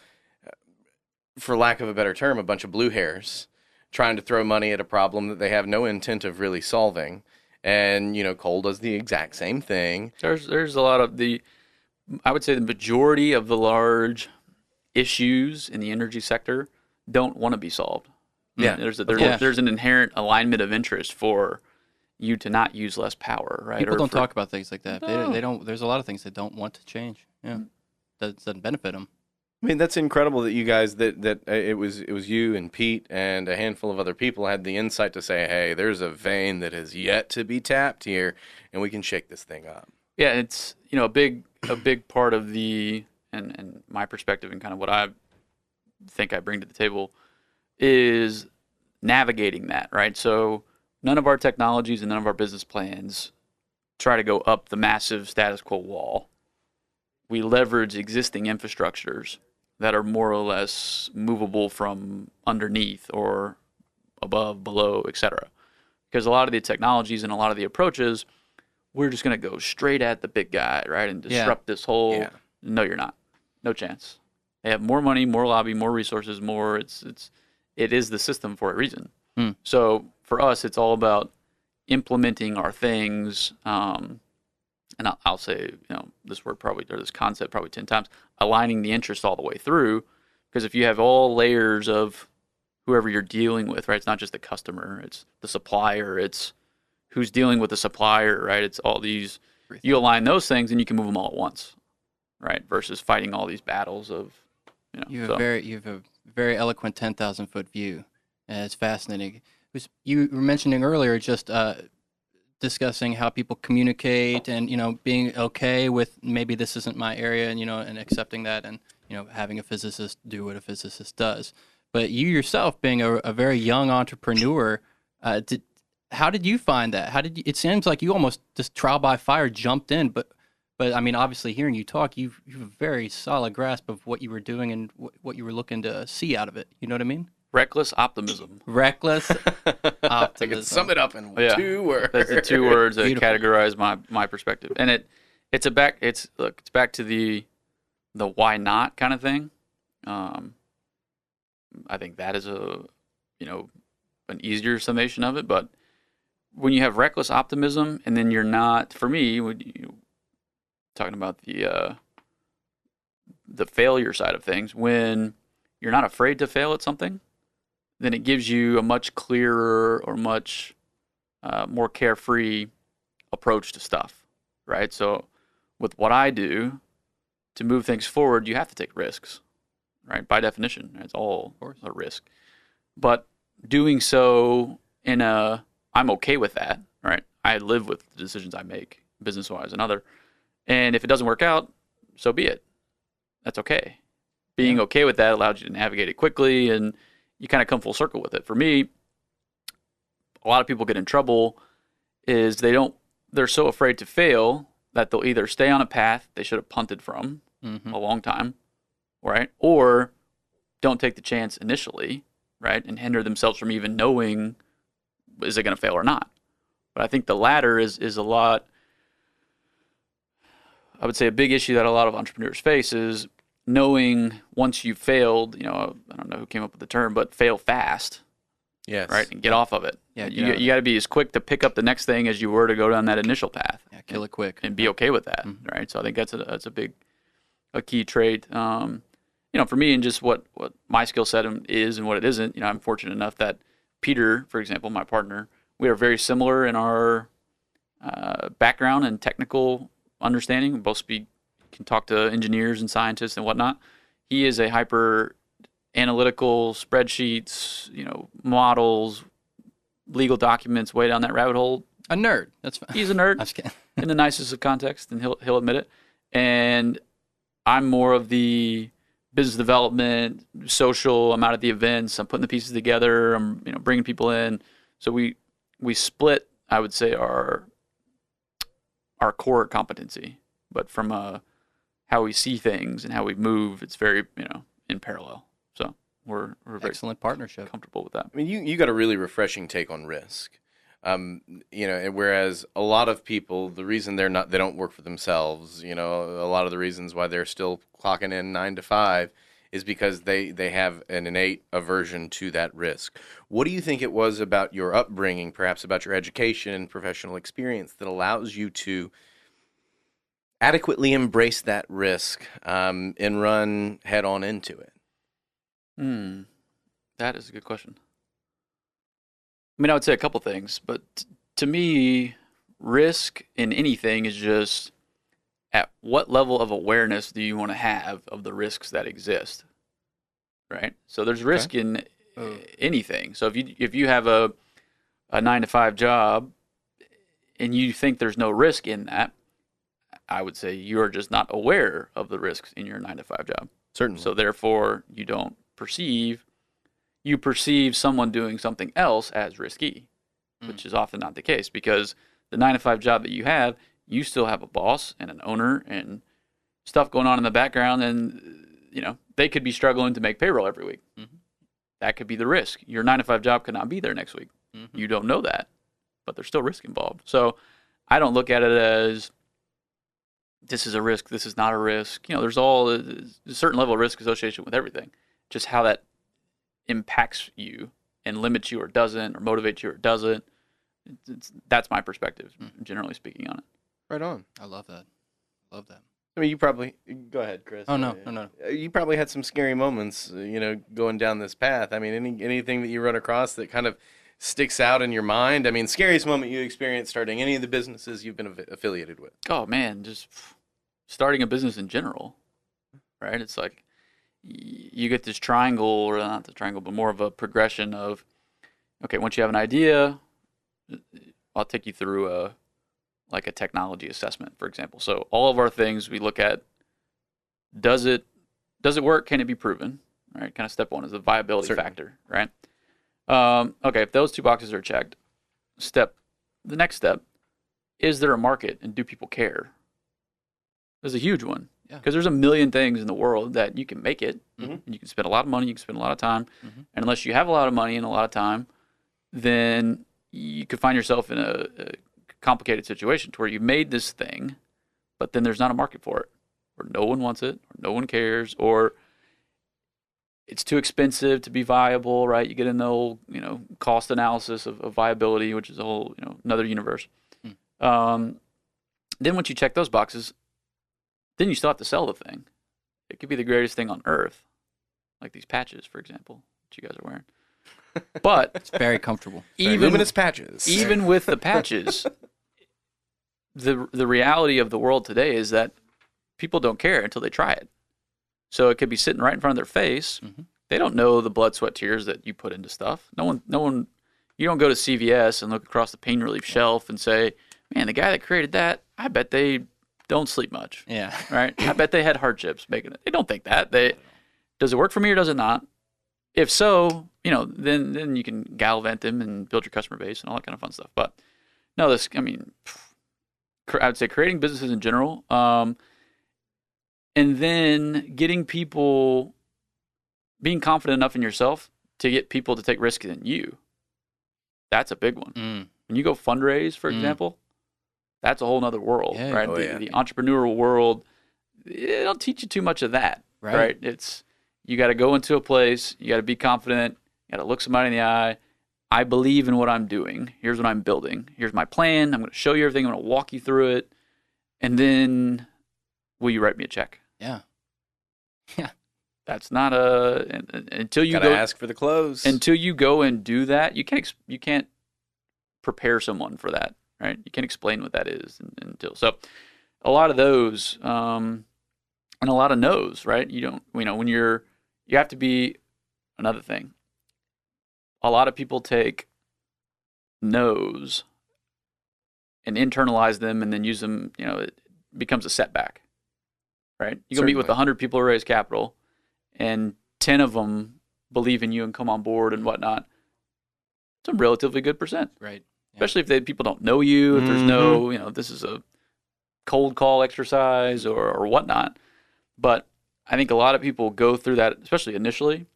Speaker 3: for lack of a better term, a bunch of blue hairs trying to throw money at a problem that they have no intent of really solving. And you know, coal does the exact same thing.
Speaker 2: There's there's a lot of the, I would say the majority of the large issues in the energy sector don't want to be solved.
Speaker 3: Yeah,
Speaker 2: there's a, there's,
Speaker 1: course.
Speaker 2: there's an inherent alignment of interest for you to not use less power, right?
Speaker 1: People
Speaker 2: Or
Speaker 1: don't
Speaker 2: for-
Speaker 1: talk about things like that. They,
Speaker 2: No.
Speaker 1: they don't. There's a lot of things they don't want to change. Yeah, that doesn't benefit them.
Speaker 3: I mean, that's incredible that you guys that that uh, it was it was you and Pete and a handful of other people had the insight to say, hey, there's a vein that has yet to be tapped here, and we can shake this thing up.
Speaker 2: Yeah, it's you know a big a big part of the and and my perspective and kind of what I think I bring to the table is navigating that, right? So none of our technologies and none of our business plans try to go up the massive status quo wall. We leverage existing infrastructures that are more or less movable from underneath or above, below, etc. Because a lot of the technologies and a lot of the approaches we're just going to go straight at the big guy, right, and
Speaker 1: Yeah.
Speaker 2: disrupt this whole.
Speaker 3: Yeah.
Speaker 2: No, you're not. No chance. They have more money, more lobby, more resources, more. It's it's it is the system for a reason.
Speaker 1: Hmm.
Speaker 2: So for us, it's all about implementing our things um, and I'll, I'll say, you know, this word probably or this concept probably ten times, aligning the interest all the way through. Because if you have all layers of whoever you're dealing with, right? It's not just the customer, it's the supplier, it's who's dealing with the supplier, right? It's all these. You align those things, and you can move them all at once, right? Versus fighting all these battles of, you know.
Speaker 1: You have
Speaker 2: so-
Speaker 1: a very you have a very eloquent ten thousand foot view, and it's fascinating. It was, you were mentioning earlier just uh, discussing how people communicate and you know being okay with maybe this isn't my area and you know and accepting that and you know having a physicist do what a physicist does. But you yourself being a, a very young entrepreneur, uh, did how did you find that? How did you, it seems like you almost just trial by fire jumped in, but but I mean, obviously, hearing you talk, you've, you have a very solid grasp of what you were doing and wh- what you were looking to see out of it. You know what I mean?
Speaker 2: reckless optimism.
Speaker 1: Reckless <laughs>
Speaker 3: I can
Speaker 1: optimism.
Speaker 3: sum it up in
Speaker 2: Yeah.
Speaker 3: two words.
Speaker 2: That's the two words that
Speaker 1: Beautiful.
Speaker 2: categorize my my perspective, and it it's a back it's look it's back to the the why not kind of thing. Um, I think that is a you know an easier summation of it, but when you have reckless optimism and then you're not, for me, when you talking about the uh, the failure side of things, when you're not afraid to fail at something, then it gives you a much clearer or much uh, more carefree approach to stuff, right? So, with what I do to move things forward, you have to take risks, right? By definition, it's all a risk. But doing so in a, I'm okay with that, right? I live with the decisions I make, business wise and other. And if it doesn't work out, so be it. That's okay. Being okay with that allows you to navigate it quickly and you kind of come full circle with it. For me, a lot of people get in trouble is they don't they're so afraid to fail that they'll either stay on a path they should have punted from
Speaker 1: Mhm.
Speaker 2: a long time, right? Or don't take the chance initially, right? And hinder themselves from even knowing is it going to fail or not. But I think the latter is is a lot I would say a big issue that a lot of entrepreneurs face is knowing once you've failed, you know, I don't know who came up with the term, but fail fast,
Speaker 3: yes.
Speaker 2: right? And get off of it.
Speaker 1: Yeah,
Speaker 2: you, you got to be as quick to pick up the next thing as you were to go down that initial path
Speaker 1: Yeah, kill it quick.
Speaker 2: and be okay with that,
Speaker 1: Mhm.
Speaker 2: right? So I think that's a that's a big a key trait. Um, you know, for me and just what what my skill set is and what it isn't. You know, I'm fortunate enough that Peter, for example, my partner, we are very similar in our uh, background and technical understanding. We both speak can talk to engineers and scientists and whatnot. He is a hyper analytical spreadsheets, you know, models, legal documents, way down that rabbit hole.
Speaker 1: A nerd. That's fine.
Speaker 2: He's a nerd <laughs>
Speaker 1: I'm just kidding. <laughs>
Speaker 2: in the nicest of context, and he'll he'll admit it. And I'm more of the business development, social. I'm out at the events. I'm putting the pieces together. I'm you know bringing people in. So we we split. I would say our our core competency, but from a how we see things and how we move, it's very you know in parallel. So we're we're very
Speaker 1: Excellent partnership.
Speaker 2: comfortable with that.
Speaker 3: I mean, you, you got a really refreshing take on risk. Um, you know, whereas a lot of people, the reason they're not, they don't work for themselves, you know, a lot of the reasons why they're still clocking in nine to five is because they, they have an innate aversion to that risk. What do you think it was about your upbringing, perhaps about your education and professional experience that allows you to adequately embrace that risk um, and run head on into it?
Speaker 2: Hmm, that is a good question. I mean, I would say a couple things, but t- to me, risk in anything is just at what level of awareness do you want to have of the risks that exist, right? So there's risk in
Speaker 1: Oh.
Speaker 2: anything. So if you if you have a a nine to five job and you think there's no risk in that, I would say you are just not aware of the risks in your nine to five job.
Speaker 3: Certainly.
Speaker 2: So therefore, you don't perceive you perceive someone doing something else as risky, mm. which is often not the case because the nine to five job that you have, you still have a boss and an owner and stuff going on in the background, and you know they could be struggling to make payroll every week.
Speaker 1: Mhm.
Speaker 2: That could be the risk. Your nine to five job could not be there next week.
Speaker 1: Mhm.
Speaker 2: You don't know that, but there's still risk involved. So I don't look at it as this is a risk, this is not a risk. You know, there's all a certain level of risk association with everything. Just how that impacts you and limits you or doesn't, or motivates you or doesn't. It's, it's, that's my perspective, generally speaking, on it.
Speaker 3: Right on.
Speaker 1: I love that. Love that.
Speaker 3: I mean, you probably go ahead, Chris.
Speaker 1: Oh, no, no, no.
Speaker 3: uh, You probably had some scary moments, uh, you know, going down this path. I mean, any anything that you run across that kind of sticks out in your mind. I mean, scariest moment you experienced starting any of the businesses you've been aff- affiliated with.
Speaker 2: Oh man, just starting a business in general, right? It's like you get this triangle, or not the triangle, but more of a progression of, okay, once you have an idea, I'll take you through a like a technology assessment, for example. So all of our things we look at, does it does it work? Can it be proven? Right? Kind of step one is the viability
Speaker 3: Certainly.
Speaker 2: factor, right? Um, okay, if those two boxes are checked, step the next step is there a market and do people care? There's a huge one
Speaker 1: Yeah.
Speaker 2: because there's a million things in the world that you can make it,
Speaker 1: Mhm.
Speaker 2: and you can spend a lot of money, you can spend a lot of time,
Speaker 1: Mhm.
Speaker 2: and unless you have a lot of money and a lot of time, then you could find yourself in a, a complicated situation to where you made this thing, but then there's not a market for it, or no one wants it, or no one cares, or it's too expensive to be viable, right? You get in the whole, you know, cost analysis of, of viability, which is a whole, you know, another universe. Um, then once you check those boxes, then you still have to sell the thing. It could be the greatest thing on earth, like these patches, for example, that you guys are wearing. <laughs> But
Speaker 1: It's very comfortable.
Speaker 2: even
Speaker 3: Luminas patches.
Speaker 2: even with the patches, the the reality of the world today is that people don't care until they try it. So it could be sitting right in front of their face.
Speaker 1: Mhm.
Speaker 2: They don't know the blood, sweat, tears that you put into stuff. No one, no one. You don't go to CVS and look across the pain relief shelf and say, "Man, the guy that created that, I bet they don't sleep much."
Speaker 1: Yeah. <laughs>
Speaker 2: right? I bet they had hardships making it. They don't think that. They does it work for me or does it not? If so, you know, then then you can gallivant them and build your customer base and all that kind of fun stuff. But no, this I mean, cr- I would say creating businesses in general, um, and then getting people being confident enough in yourself to get people to take risks in you. That's a big one.
Speaker 1: Mm.
Speaker 2: When you go fundraise, for
Speaker 1: Mm.
Speaker 2: example, that's a whole nother world,
Speaker 1: Yeah.
Speaker 2: right?
Speaker 3: Oh,
Speaker 2: the,
Speaker 3: yeah.
Speaker 2: the entrepreneurial world, it don't teach you too much of that,
Speaker 1: Right.
Speaker 2: right? It's you got to go into a place, you got to be confident, you got to look somebody in the eye. I believe in what I'm doing. Here's what I'm building. Here's my plan. I'm going to show you everything. I'm going to walk you through it, and then will you write me a check?
Speaker 1: Yeah. <laughs> Yeah.
Speaker 2: That's not a until you
Speaker 3: Gotta
Speaker 2: go
Speaker 3: ask for the clothes.
Speaker 2: until you go and do that, you can't you can't prepare someone for that, right? You can't explain what that is until so. A lot of those, um, and a lot of no's, right? You don't, you know, when you're, you have to be another thing. A lot of people take no's and internalize them, and then use them. You know, it becomes a setback, right? You go meet with
Speaker 3: Certainly.
Speaker 2: hundred people who raise capital, and ten of them believe in you and come on board and whatnot. It's a relatively good percent
Speaker 1: Right.
Speaker 2: especially if they, people don't know you, if there's no, mm-hmm. you know, this is a cold call exercise or, or whatnot. But I think a lot of people go through that, especially initially,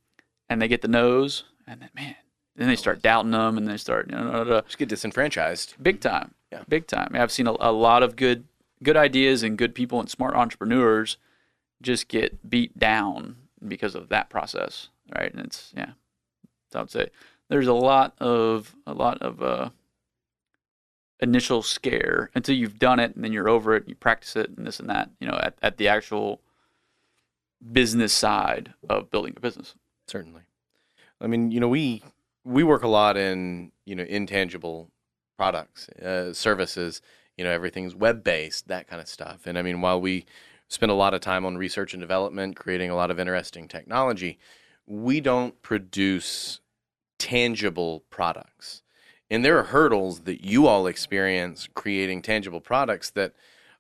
Speaker 2: and they get the nose, and then, man, then they start doubting them, and they start, you know.
Speaker 3: Just get disenfranchised.
Speaker 2: big time,
Speaker 3: Yeah.
Speaker 2: big time. I've seen a, a lot of good, good ideas and good people and smart entrepreneurs just get beat down because of that process, right? And it's yeah, so I would say there's a lot of a lot of uh, initial scare until you've done it and then you're over it, and you practice it and this and that, you know, at, at the actual business side of building a business.
Speaker 3: Certainly. I mean, you know, we we work a lot in you know intangible products, uh, services. You know, everything's web based, that kind of stuff. And I mean, while we spend a lot of time on research and development, creating a lot of interesting technology, we don't produce tangible products. And there are hurdles that you all experience creating tangible products that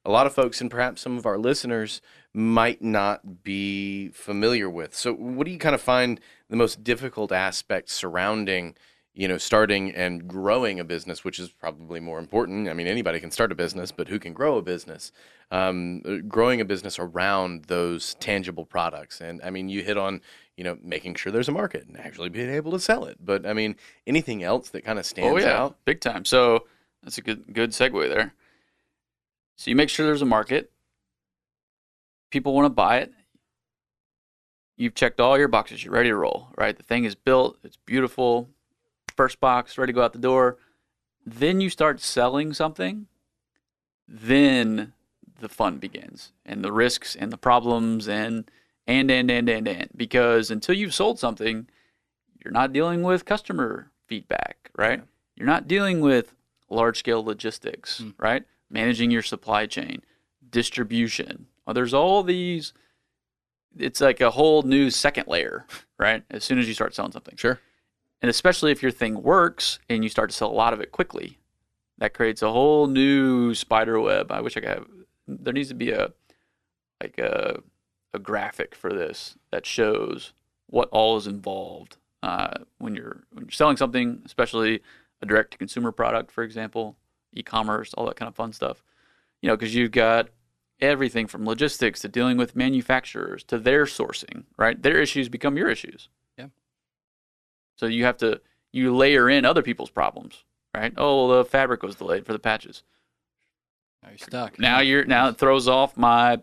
Speaker 3: a lot of folks and perhaps some of our listeners might not be familiar with. So, what do you kind of find the most difficult aspect surrounding, you know, starting and growing a business, which is probably more important? I mean, anybody can start a business, but who can grow a business? Um, uh, growing a business around those tangible products, and I mean, you hit on, you know, making sure there's a market and actually being able to sell it. But I mean, anything else that kind of stands
Speaker 2: oh yeah,
Speaker 3: out?
Speaker 2: big time. So that's a good good segue there. So you make sure there's a market. People want to buy it. You've checked all your boxes. You're ready to roll, right? The thing is built. It's beautiful. First box, ready to go out the door. Then you start selling something. then the fun begins and the risks and the problems and and and and and and because until you've sold something, you're not dealing with customer feedback, right? You're not dealing with large scale logistics,
Speaker 1: Mm.
Speaker 2: right? Managing your supply chain, distribution. There's all these. It's like a whole new second layer, right? As soon as you start selling something
Speaker 3: Sure.
Speaker 2: and especially if your thing works and you start to sell a lot of it quickly, that creates a whole new spider web. I wish I could have. There needs to be a like a a graphic for this that shows what all is involved uh, when you're when you're selling something, especially a direct to consumer product, for example, e-commerce, all that kind of fun stuff. You know, because you've got everything from logistics to dealing with manufacturers to their sourcing, right? Their issues become your issues.
Speaker 1: Yeah.
Speaker 2: So you have to you layer in other people's problems, right? Oh, well, the fabric was delayed for the patches.
Speaker 1: Now you're stuck.
Speaker 2: Now you're now it throws off my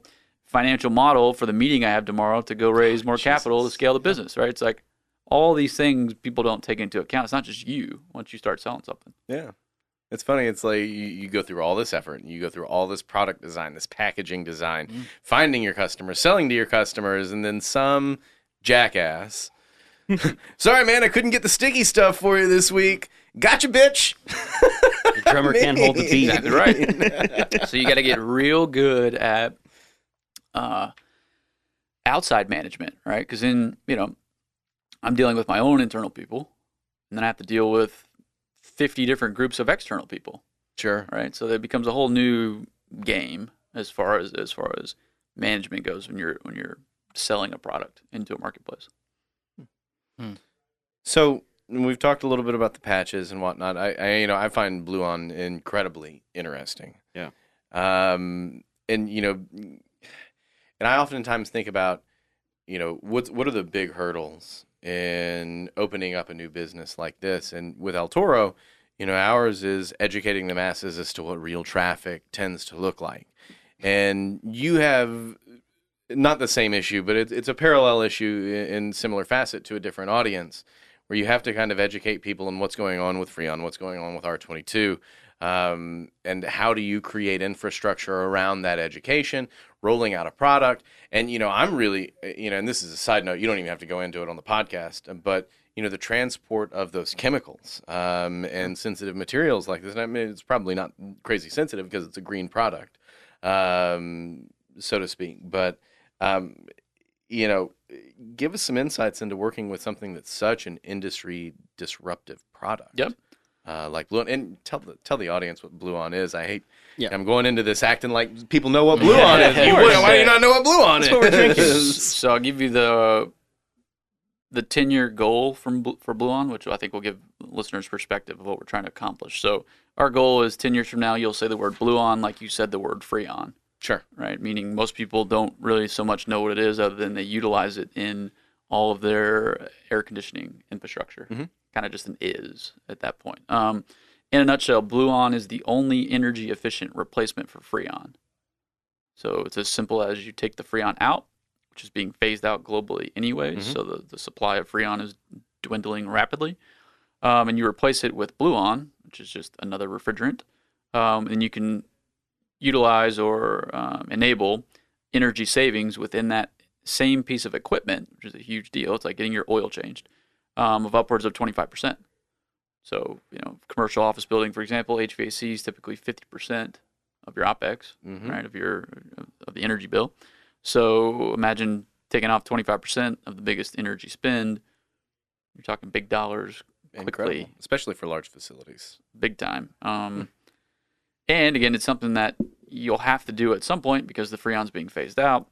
Speaker 2: financial model for the meeting I have tomorrow to go raise more capital to scale the business, right? It's like all these things people don't take into account. It's not just you once you start selling something.
Speaker 3: Yeah. It's funny. It's like you, you go through all this effort, and you go through all this product design, this packaging design,
Speaker 1: Mm.
Speaker 3: finding your customers, selling to your customers, and then some jackass. <laughs> Sorry, man, I couldn't get the sticky stuff for you this week. Gotcha, bitch.
Speaker 5: The drummer <laughs> can't hold the beat.
Speaker 2: Exactly right. <laughs> so you got to get real good at uh, outside management, right? Because then you know I'm dealing with my own internal people, and then I have to deal with 50 different groups of external people,
Speaker 3: Sure.
Speaker 2: right? So that becomes a whole new game as far as as far as management goes when you're when you're selling a product into a marketplace.
Speaker 3: So we've talked a little bit about the patches and whatnot. I, I you know, I find Bluon incredibly interesting.
Speaker 5: Yeah.
Speaker 3: Um, and you know, and I oftentimes think about, you know, what what are the big hurdles in opening up a new business like this? And with El Toro, you know, ours is educating the masses as to what real traffic tends to look like. And you have not the same issue, but it, it's a parallel issue in, similar facet to a different audience, where you have to kind of educate people on what's going on with Freon, what's going on with R22, um, and how do you create infrastructure around that education, rolling out a product. And you know, I'm really, you know, and this is a side note. You don't even have to go into it on the podcast, but you know, the transport of those chemicals um, and sensitive materials like this. And I mean, it's probably not crazy sensitive because it's a green product, um, so to speak. But um, you know, give us some insights into working with something that's such an industry disruptive product.
Speaker 2: Yep.
Speaker 3: Uh, like Bluon, and tell the tell the audience what Bluon is. I hate.
Speaker 5: Yeah.
Speaker 3: I'm going into this acting like people know what Bluon is. <laughs> You wouldn't- why do you not know what Bluon
Speaker 2: That's what we're drinking.
Speaker 3: is? <laughs>
Speaker 2: so I'll give you the the ten year goal from for Bluon, which I think will give listeners perspective of what we're trying to accomplish. So our goal is ten years from now, you'll say the word Bluon like you said the word Freon,
Speaker 3: Sure.
Speaker 2: right? Meaning most people don't really so much know what it is, other than they utilize it in all of their air conditioning infrastructure.
Speaker 3: Mhm.
Speaker 2: Kind of just an is at that point. Um, in a nutshell, Bluon is the only energy efficient replacement for Freon. So it's as simple as you take the Freon out, which is being phased out globally anyways.
Speaker 3: Mhm.
Speaker 2: So the, the supply of Freon is dwindling rapidly. Um, and you replace it with Bluon, which is just another refrigerant. Um, and you can utilize or um, enable energy savings within that same piece of equipment, which is a huge deal. It's like getting your oil changed um, of upwards of 25%. So, you know, commercial office building, for example, HVAC is typically 50% of your OPEX
Speaker 3: Mhm.
Speaker 2: right, of your of the energy bill. So imagine taking off 25% of the biggest energy spend. You're talking big dollars,
Speaker 3: Incredible,
Speaker 2: quickly.
Speaker 3: especially for large facilities.
Speaker 2: big time. Um, and again, it's something that you'll have to do at some point because the Freon's being phased out.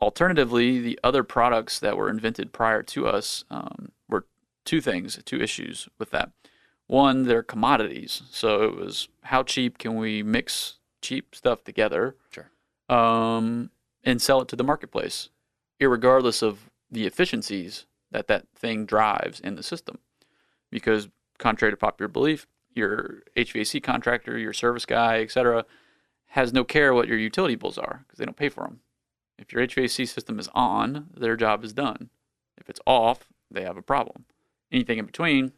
Speaker 2: Alternatively, the other products that were invented prior to us um, two things, two issues with that. One, they're commodities. So it was how cheap can we mix cheap stuff together
Speaker 3: Sure.
Speaker 2: um, and sell it to the marketplace, irregardless of the efficiencies that that thing drives in the system. Because, contrary to popular belief, your HVAC contractor, your service guy, etc., has no care what your utility bills are because they don't pay for them. If your HVAC system is on, their job is done. If it's off, they have a problem. Anything in between,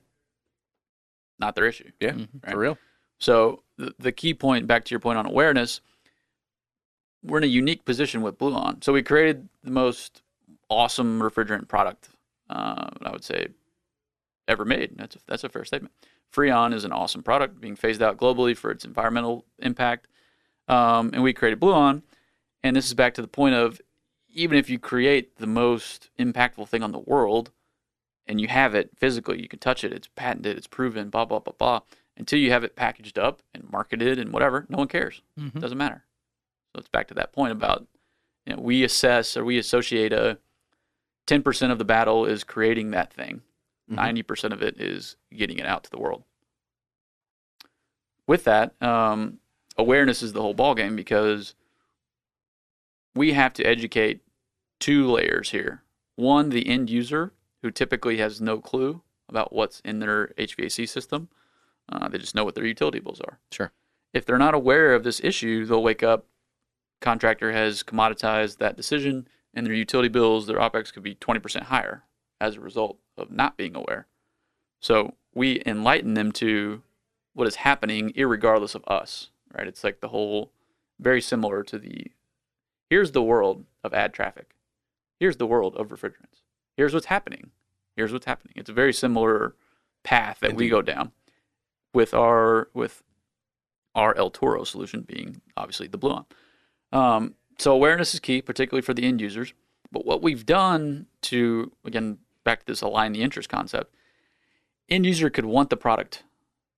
Speaker 2: not their issue.
Speaker 3: Yeah,
Speaker 1: Mhm.
Speaker 2: Right.
Speaker 3: for real.
Speaker 2: So the, the key point, back to your point on awareness, we're in a unique position with Bluon. So we created the most awesome refrigerant product uh, I would say ever made. That's a, that's a fair statement. Freon is an awesome product being phased out globally for its environmental impact. Um, and we created Bluon. And this is back to the point of even if you create the most impactful thing on the world and you have it physically, you can touch it, it's patented, it's proven, blah, blah, blah, blah. Until you have it packaged up and marketed and whatever, no one cares.
Speaker 1: Mhm.
Speaker 2: It doesn't matter. So it's back to that point about you know, we assess or we associate a 10% of the battle is creating that thing.
Speaker 3: Mhm.
Speaker 2: 90% of it is getting it out to the world. With that, um, awareness is the whole ballgame because we have to educate two layers here. One, the end user, who typically has no clue about what's in their HVAC system. Uh, they just know what their utility bills are.
Speaker 3: Sure.
Speaker 2: If they're not aware of this issue, they'll wake up. Contractor has commoditized that decision, and their utility bills, their OPEX could be 20% higher as a result of not being aware. So we enlighten them to what is happening, irregardless of us, right? It's like the whole, very similar to the here's the world of ad traffic, here's the world of refrigerants, here's what's happening, here's what's happening. It's a very similar path that we go down with our with our El Toro solution being obviously the Bluon. Um, so awareness is key, particularly for the end users. But what we've done to again back to this align the interest concept, end user could want the product,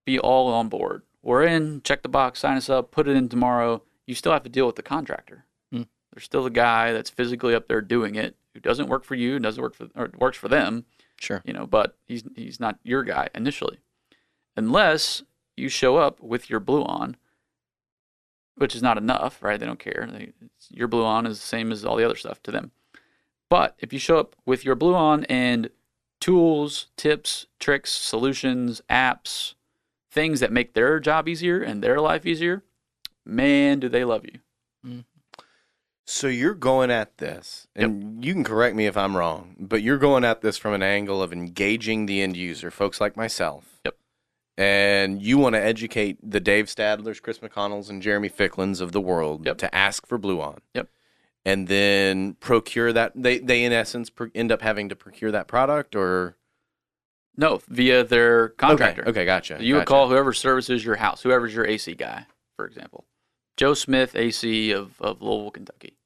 Speaker 2: be all on board. We're in, check the box, sign us up, put it in tomorrow. You still have to deal with the contractor.
Speaker 1: Hmm.
Speaker 2: There's still the guy that's physically up there doing it who doesn't work for you, doesn't work for or works for them,
Speaker 3: Sure.
Speaker 2: you know, but he's he's not your guy initially, unless you show up with your Bluon, which is not enough, right? They don't care. They, it's, your Bluon is the same as all the other stuff to them. But if you show up with your Bluon and tools, tips, tricks, solutions, apps, things that make their job easier and their life easier, man, do they love you. Mm-hmm.
Speaker 3: So you're going at this, and you can correct me if I'm wrong, but you're going at this from an angle of engaging the end user, folks like myself.
Speaker 2: Yep.
Speaker 3: And you want to educate the Dave Stadlers, Chris McConnells, and Jeremy Ficklins of the world
Speaker 2: Yep.
Speaker 3: to ask for Bluon.
Speaker 2: Yep.
Speaker 3: And then procure that. They, they in essence, end up having to procure that product, or
Speaker 2: No, via their contractor.
Speaker 3: Okay, okay gotcha.
Speaker 2: You would call whoever services your house, whoever's your AC guy, for example. Joe Smith, AC of, of Louisville, Kentucky.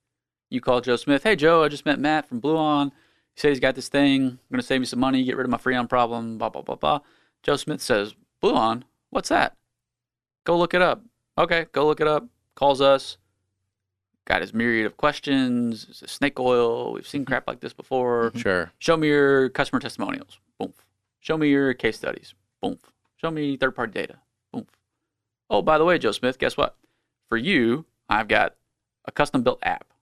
Speaker 2: You call Joe Smith, hey, Joe, I just met Matt from Bluon. He said he's got this thing. I'm going to save me some money, get rid of my Freon problem, blah, blah, blah, blah. Joe Smith says, Bluon? What's that? Go look it up. Okay, go look it up. Calls us. Got his myriad of questions. Is it snake oil? We've seen mm-hmm. crap like this before. Mm-hmm.
Speaker 3: Sure.
Speaker 2: Show me your customer testimonials. Boom. Show me your case studies. Boom. Show me third party data. Boom. Oh, by the way, Joe Smith, guess what? For you, I've got a custom built app.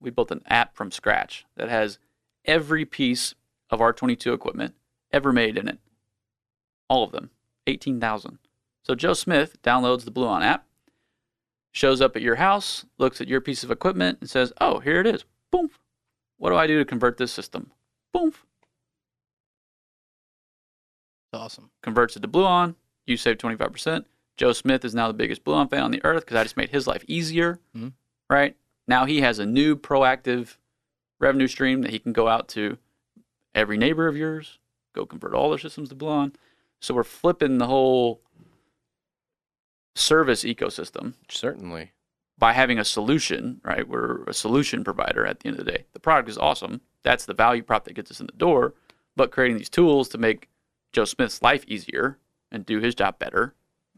Speaker 2: We built an app from scratch that has every piece of R22 equipment ever made in it. All of them. 18,000. So Joe Smith downloads the Bluon app, shows up at your house, looks at your piece of equipment, and says, Oh, here it is. Boom. What do I do to convert this system? Boom.
Speaker 1: Awesome.
Speaker 2: converts it to Bluon. You save 25%. Joe Smith is now the biggest Bluon fan on the earth because I just made his life easier.
Speaker 1: Mhm.
Speaker 2: Right? Now he has a new proactive revenue stream that he can go out to every neighbor of yours, go convert all their systems to Bluon. So we're flipping the whole service ecosystem
Speaker 3: Certainly.
Speaker 2: by having a solution, right? We're a solution provider at the end of the day. The product is awesome. That's the value prop that gets us in the door. But creating these tools to make Joe Smith's life easier and do his job better,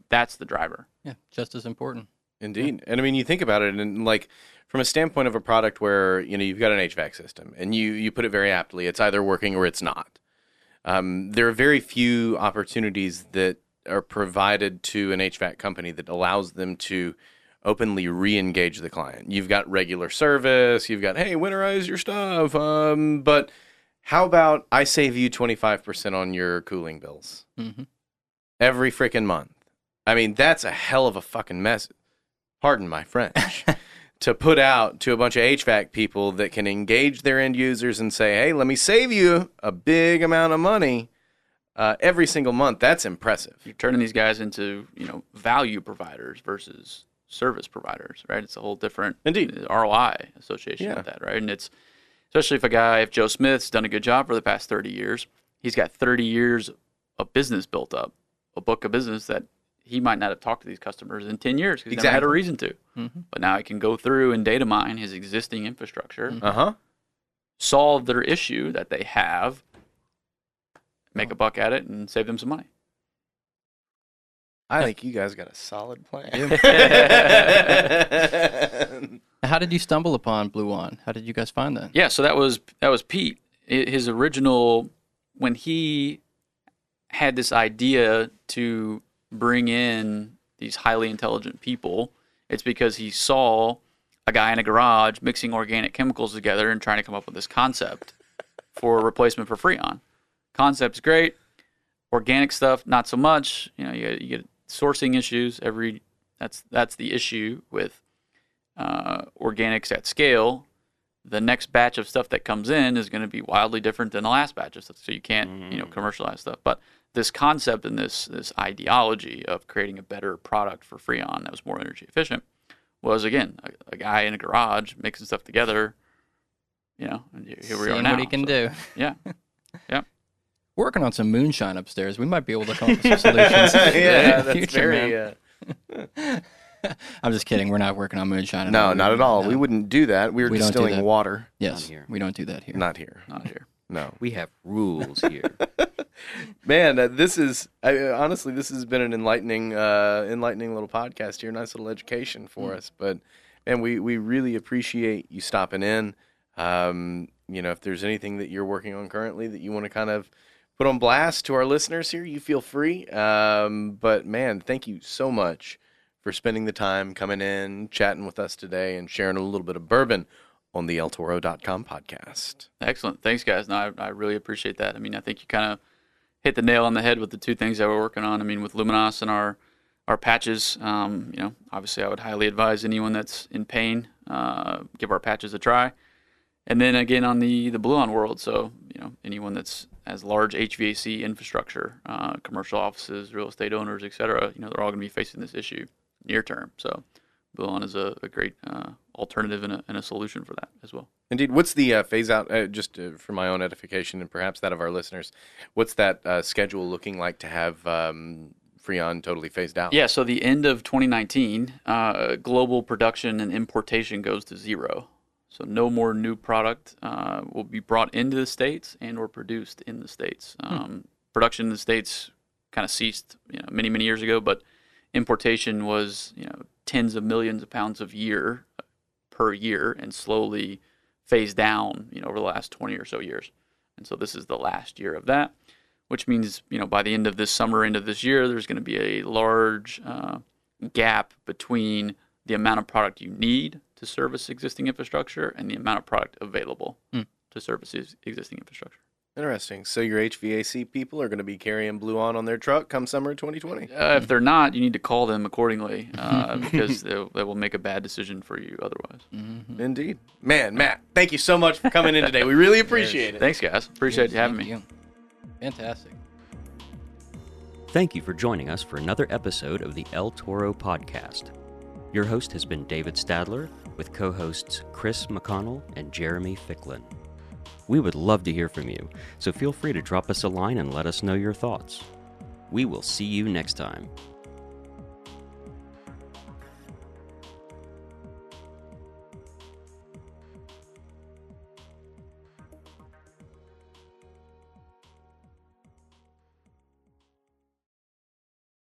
Speaker 2: that's the driver.
Speaker 1: Yeah, just as important.
Speaker 3: Indeed. And I mean, you think about it, and like from a standpoint of a product where you know you've got an HVAC system, and you you put it very aptly, it's either working or it's not. Um, there are very few opportunities that are provided to an HVAC company that allows them to openly re-engage the client. You've got regular service, you've got hey, winterize your stuff, um, but how about I save you twenty five percent on your cooling bills
Speaker 1: hmm
Speaker 3: every freaking month? I mean, that's a hell of a fucking mess. Pardon my French. <laughs> to put out to a bunch of HVAC people that can engage their end users and say, "Hey, let me save you a big amount of money uh, every single month." That's impressive.
Speaker 2: You're turning these guys into, you know, value providers versus service providers, right? It's a whole different
Speaker 3: Indeed.
Speaker 2: ROI association
Speaker 3: Yeah.
Speaker 2: with that, right? And it's especially if a guy, if Joe Smith's done a good job for the past 30 years, he's got 30 years of business built up, a book of business that he might not have talked to these customers in 10 years because he never had a reason to.
Speaker 1: Mhm.
Speaker 2: But now he can go through and data mine his existing infrastructure,
Speaker 3: Uh huh.
Speaker 2: solve their issue that they have, make a buck at it, and save them some money.
Speaker 3: I think you guys got a solid plan. <laughs>
Speaker 1: How did you stumble upon Bluon? How did you guys find that?
Speaker 2: Yeah, so that was that was Pete. His original when he had this idea to bring in these highly intelligent people, it's because he saw a guy in a garage mixing organic chemicals together and trying to come up with this concept for a replacement for Freon. Concept's great. Organic stuff, not so much. You know, you get, you get sourcing issues. Every that's that's the issue with uh, organics at scale the next batch of stuff that comes in is going to be wildly different than the last batch of stuff. So you can't, you know, commercialize stuff. But this concept and this this ideology of creating a better product for Freon that was more energy efficient was again a, a guy in a garage mixing stuff together. You know, and here we are now.
Speaker 1: what he can
Speaker 2: So,
Speaker 1: do.
Speaker 2: Yeah, Yeah. <laughs>
Speaker 1: Working on some moonshine upstairs. We might be able to come up with some <laughs> solutions.
Speaker 3: yeah,
Speaker 1: in
Speaker 3: that's
Speaker 1: future,
Speaker 3: very.
Speaker 1: man.
Speaker 3: Uh, <laughs>
Speaker 1: I'm just kidding. We're not working on moonshine.
Speaker 3: no, not at all.
Speaker 1: No.
Speaker 3: We wouldn't do that. We are
Speaker 1: We don't
Speaker 3: distilling water.
Speaker 1: Yes,
Speaker 5: here.
Speaker 1: we don't do that here.
Speaker 3: Not here.
Speaker 2: not here.
Speaker 3: No.
Speaker 5: We have rules here. <laughs>
Speaker 3: Man, uh, this is I, honestly this has been an enlightening, uh, enlightening little podcast here. Nice little education for us. But man, we we really appreciate you stopping in. Um, you know, if there's anything that you're working on currently that you want to kind of put on blast to our listeners here, you feel free. Um, but man, thank you so much for spending the time coming in, chatting with us today, and sharing a little bit of bourbon on the eltoro.com podcast.
Speaker 2: Excellent. Thanks, guys. No, I, I really appreciate that. I mean, I think you kind of hit the nail on the head with the two things that we're working on. I mean, with Luminas and our our patches. Um, you know, obviously, I would highly advise anyone that's in pain uh, give our patches a try. And then again on the the Bluon world. So you know, anyone that's has large HVAC infrastructure, uh, commercial offices, real estate owners, et cetera, you know, they're all going to be facing this issue near term. So Bluon is a, a great uh, alternative and a, and a solution for that as well.
Speaker 3: Indeed. What's the uh, phase out, uh, just uh, for my own edification and perhaps that of our listeners, what's that uh, schedule looking like to have um, Freon totally phased out?
Speaker 2: Yeah, so the end of 2019, uh, global production and importation goes to zero. So no more new product uh, will be brought into the states and or produced in the states. Um, Production in the states kind of ceased, you know, many many years ago, but importation was you know tens of millions of pounds of year per year and slowly phased down, you know, over the last 20 or so years. And so this is the last year of that which means you know by the end of this summer, end of this year, there's going to be a large uh, gap between the amount of product you need to service existing infrastructure and the amount of product available
Speaker 1: Hmm.
Speaker 2: to service existing infrastructure.
Speaker 3: Interesting. So your HVAC people are going to be carrying Bluon on their truck come summer 2020.
Speaker 2: Uh, if they're not, you need to call them accordingly uh, <laughs> because they, they will make a bad decision for you otherwise.
Speaker 1: Mhm.
Speaker 3: Indeed. Man, Matt, thank you so much for coming in today. We really appreciate it.
Speaker 2: Thanks, guys. Appreciate you having
Speaker 1: Thank
Speaker 2: me.
Speaker 1: you. Fantastic.
Speaker 5: Thank you for joining us for another episode of the El Toro Podcast. Your host has been David Stadler, with co hosts Chris McConnell and Jeremy Ficklin. We would love to hear from you, so feel free to drop us a line and let us know your thoughts. We will see you next time.